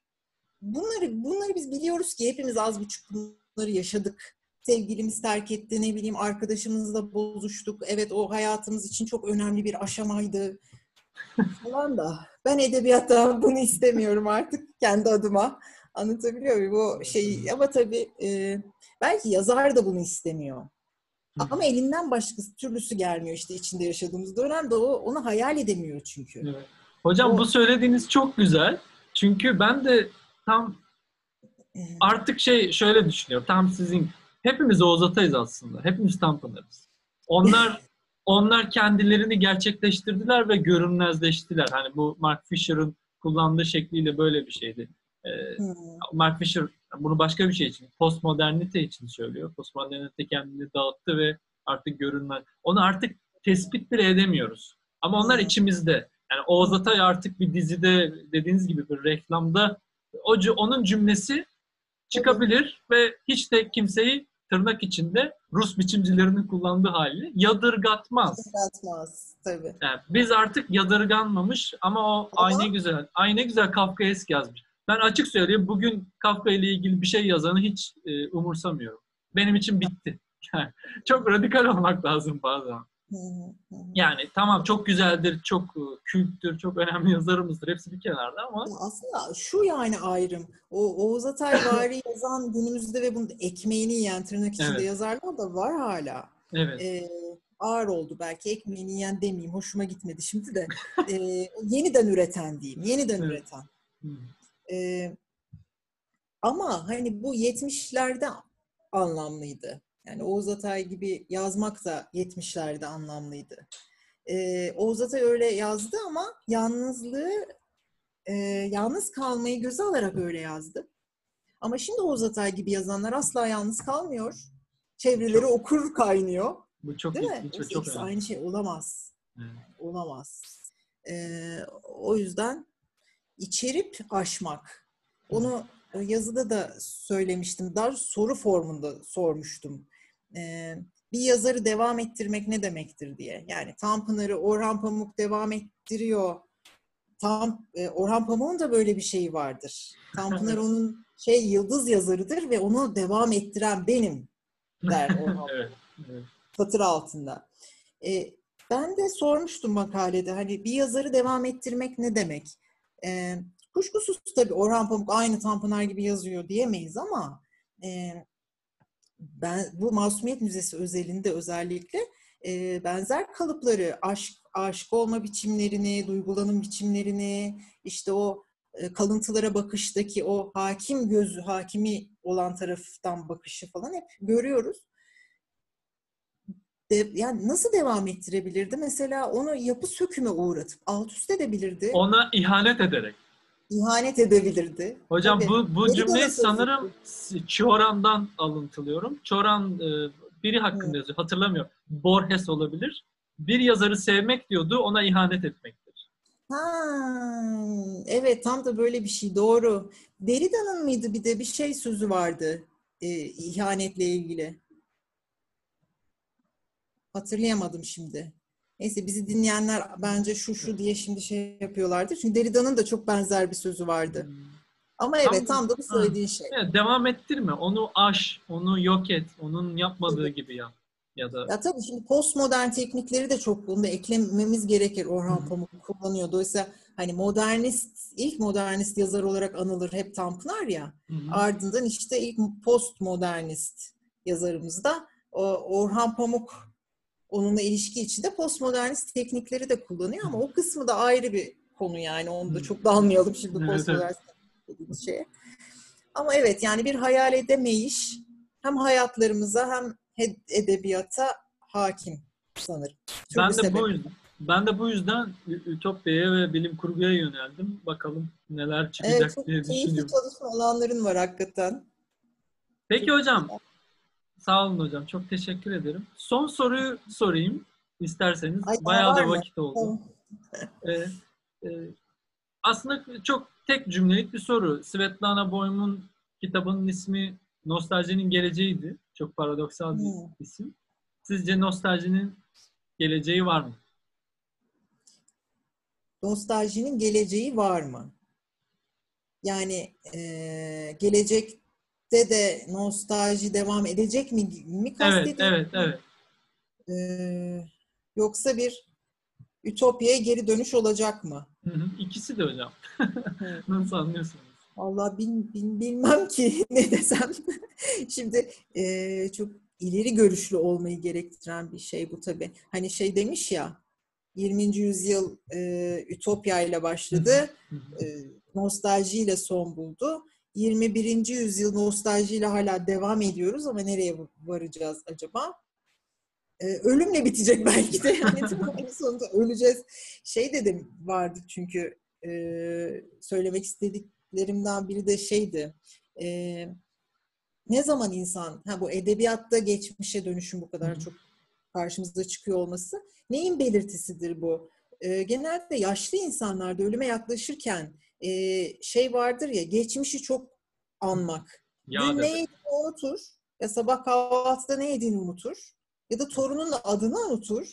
bunları bunları biz biliyoruz ki hepimiz az buçuk bunları yaşadık. Sevgilimiz terk etti, ne bileyim arkadaşımızla bozuştuk. Evet o hayatımız için çok önemli bir aşamaydı falan da. Ben edebiyatta bunu istemiyorum artık kendi adıma. Anlatabiliyor muyum? Bu şey ama tabii e, belki yazar da bunu istemiyor. Ama elinden başkası türlüsü gelmiyor işte içinde yaşadığımız dönemde o onu hayal edemiyor çünkü. Evet. Hocam o... bu söylediğiniz çok güzel. Çünkü ben de tam artık şey şöyle düşünüyorum. Tam sizin hepimiz Oğuz Atay'ız aslında. Hepimiz Tanpınar'ız. Onlar onlar kendilerini gerçekleştirdiler ve görünmezleştiler. Hani bu Mark Fisher'ın kullandığı şekliyle böyle bir şeydi. Ee, hmm. Mark Fisher bunu başka bir şey için, postmodernite için söylüyor. Postmodernite kendini dağıttı ve artık görünmez. Onu artık tespit bile edemiyoruz. Ama onlar hmm. içimizde. Yani Oğuz Atay artık bir dizide dediğiniz gibi bir reklamda o, onun cümlesi çıkabilir ve hiç de kimseyi tırnak içinde Rus biçimcilerinin kullandığı hali yadırgatmaz. Yadırgatmaz tabii. Yani biz artık yadırganmamış ama o ama... aynı güzel, aynı güzel Kafkaesk yazmış. Ben açık söyleyeyim bugün Kafka ile ilgili bir şey yazanı hiç e, umursamıyorum. Benim için bitti. çok radikal olmak lazım bazen. Yani tamam çok güzeldir, çok e, kültür, çok önemli yazarımızdır. Hepsi bir kenarda ama... Aslında şu yani ayrım. O Oğuz Atay vari yazan günümüzde ve bunun ekmeğini yiyen tırnak içinde evet. yazarlar da var hala. Evet. Ee, ağır oldu belki ekmeğini yiyen demeyeyim. Hoşuma gitmedi şimdi de. ee, yeniden üreten diyeyim. Yeniden evet. üreten. Ee, ama hani bu 70'lerde anlamlıydı. Yani Oğuz Atay gibi yazmak da 70'lerde anlamlıydı. Ee, Oğuz Atay öyle yazdı ama yalnızlığı, e, yalnız kalmayı göze alarak öyle yazdı. Ama şimdi Oğuz Atay gibi yazanlar asla yalnız kalmıyor. Çevreleri çok, okur kaynıyor. Bu çok Değil mi? Çok, çok aynı şey olamaz. Evet. Olamaz. Ee, o yüzden içerip aşmak. Onu yazıda da söylemiştim. Daha soru formunda sormuştum. Ee, bir yazarı devam ettirmek ne demektir diye. Yani Tanpınar'ı Orhan Pamuk devam ettiriyor. Tam e, Orhan Pamuk'un da böyle bir şeyi vardır. Tanpınar onun şey yıldız yazarıdır ve onu devam ettiren benim der Orhan evet, evet. Satır altında. E, ben de sormuştum makalede hani bir yazarı devam ettirmek ne demek? E, kuşkusuz tabii Orhan Pamuk aynı Tanpınar gibi yazıyor diyemeyiz ama e, ben bu Masumiyet Müzesi özelinde özellikle e, benzer kalıpları, aşk, aşık olma biçimlerini, duygulanım biçimlerini, işte o e, kalıntılara bakıştaki o hakim gözü, hakimi olan taraftan bakışı falan hep görüyoruz. De, yani nasıl devam ettirebilirdi? Mesela onu yapı söküme uğratıp alt üst edebilirdi. Ona ihanet ederek. İhanet edebilirdi. Hocam Tabii. bu bu Beni de cümleyi sanırım Çoran'dan alıntılıyorum. Çoran e, biri hakkında Evet. yazıyor. Hatırlamıyorum. Borges olabilir. Bir yazarı sevmek diyordu, ona ihanet etmektir. Ha, evet tam da böyle bir şey doğru. Derrida'nın mıydı bir de bir şey sözü vardı e, ihanetle ilgili. Hatırlayamadım şimdi. Neyse bizi dinleyenler bence şu şu diye şimdi şey yapıyorlardır. Çünkü Derrida'nın da çok benzer bir sözü vardı. Ama evet Tam- tam da bu söylediğin şey. Evet, devam ettirme. Onu aş, onu yok et. Onun yapmadığı Evet. gibi yap. Ya da Ya tabii şimdi postmodern teknikleri de çok bunda eklememiz gerekir. Orhan. Pamuk kullanıyor. Dolayısıyla hani modernist, ilk modernist yazar olarak anılır hep Tanpınar ya. Hı. Ardından işte ilk postmodernist yazarımız da Orhan Pamuk onunla ilişki içinde postmodernist teknikleri de kullanıyor ama o kısmı da ayrı bir konu yani. Onu da Hı. çok dalmayalım şimdi Evet, evet. postmodernist dediğimiz şeye. Ama evet yani bir hayal edemeyiş hem hayatlarımıza hem he- edebiyata hakim sanırım. Şu ben de sebep. bu yüzden ben de bu yüzden Ütopya'ya ve bilim kurguya yöneldim. Bakalım neler çıkacak Evet, çok diye keyifli düşünüyorum. çalışma alanların var hakikaten. Peki hocam. Sağ olun hocam. Çok teşekkür ederim. Son soruyu sorayım isterseniz. Ay, Bayağı da mı? vakit oldu. Ee, e, aslında çok tek cümlelik bir soru. Svetlana Boym'un kitabının ismi Nostaljinin Geleceği'ydi. Çok paradoksal bir Hmm. isim. Sizce nostaljinin geleceği var mı? Nostaljinin geleceği var mı? Yani eee, gelecekte de nostalji devam edecek mi mi Evet, kastediyorsun? evet, evet. Eee, yoksa bir ütopyaya geri dönüş olacak mı? Hı hı. İkisi de hocam. Nasıl anlıyorsunuz? Allah bin, bin- bilmem ki ne desem. Şimdi eee, çok ileri görüşlü olmayı gerektiren bir şey bu tabii. Hani şey demiş ya 20. yüzyıl eee ütopya ile başladı. E, nostaljiyle son buldu. 21. yüzyıl nostaljiyle hala devam ediyoruz ama nereye varacağız acaba? E, ölümle bitecek belki de. Yani? Hani sonunda öleceğiz. Şey dedim vardı çünkü e, söylemek istediklerimden biri de şeydi. E, ne zaman insan, ha bu edebiyatta geçmişe dönüşüm bu kadar çok karşımıza çıkıyor olması neyin belirtisidir bu? E, genelde yaşlı insanlarda ölüme yaklaşırken e, şey vardır ya geçmişi çok anmak. Ya Dün ne yediğini unutur. Ya sabah kahvaltıda ne yediğini unutur. Ya da torunun adını unutur.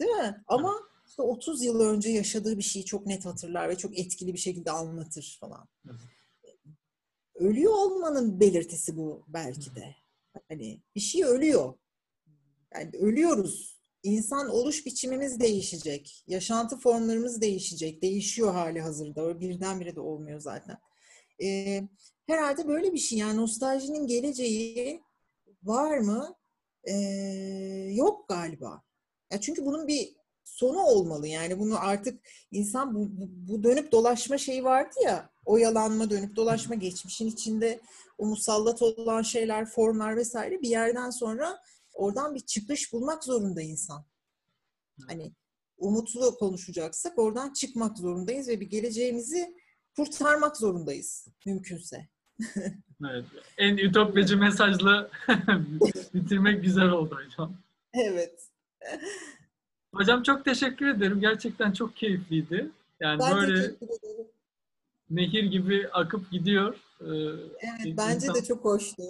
Değil mi? Ama işte 30 yıl önce yaşadığı bir şeyi çok net hatırlar ve çok etkili bir şekilde anlatır falan. Evet. Ölüyor olmanın belirtisi bu belki de. Hani bir şey ölüyor. Yani ölüyoruz. İnsan oluş biçimimiz değişecek. Yaşantı formlarımız değişecek. Değişiyor hali hazırda. Öyle birdenbire de olmuyor zaten. Ee, herhalde böyle bir şey. Yani nostaljinin geleceği var mı? Ee, yok galiba. Ya çünkü bunun bir sonu olmalı. Yani bunu artık insan bu, bu, dönüp dolaşma şeyi vardı ya. Oyalanma, dönüp dolaşma, geçmişin içinde o musallat olan şeyler, formlar vesaire bir yerden sonra oradan bir çıkış bulmak zorunda insan. Hani umutlu konuşacaksak oradan çıkmak zorundayız ve bir geleceğimizi kurtarmak zorundayız mümkünse. Evet. En ütopyacı mesajla bitirmek güzel oldu hocam. Evet. Hocam çok teşekkür ederim. Gerçekten çok keyifliydi. Yani Ben böyle nehir gibi akıp gidiyor. Ee, Evet, bence insan- de çok hoştu.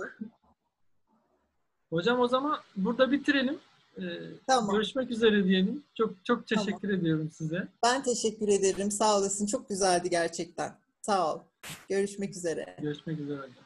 Hocam o zaman burada bitirelim. Ee, Tamam. Görüşmek üzere diyelim. Çok çok Tamam. teşekkür ediyorum size. Ben teşekkür ederim. Sağ olasın. Çok güzeldi gerçekten. Sağ ol. Görüşmek üzere. Görüşmek üzere hocam.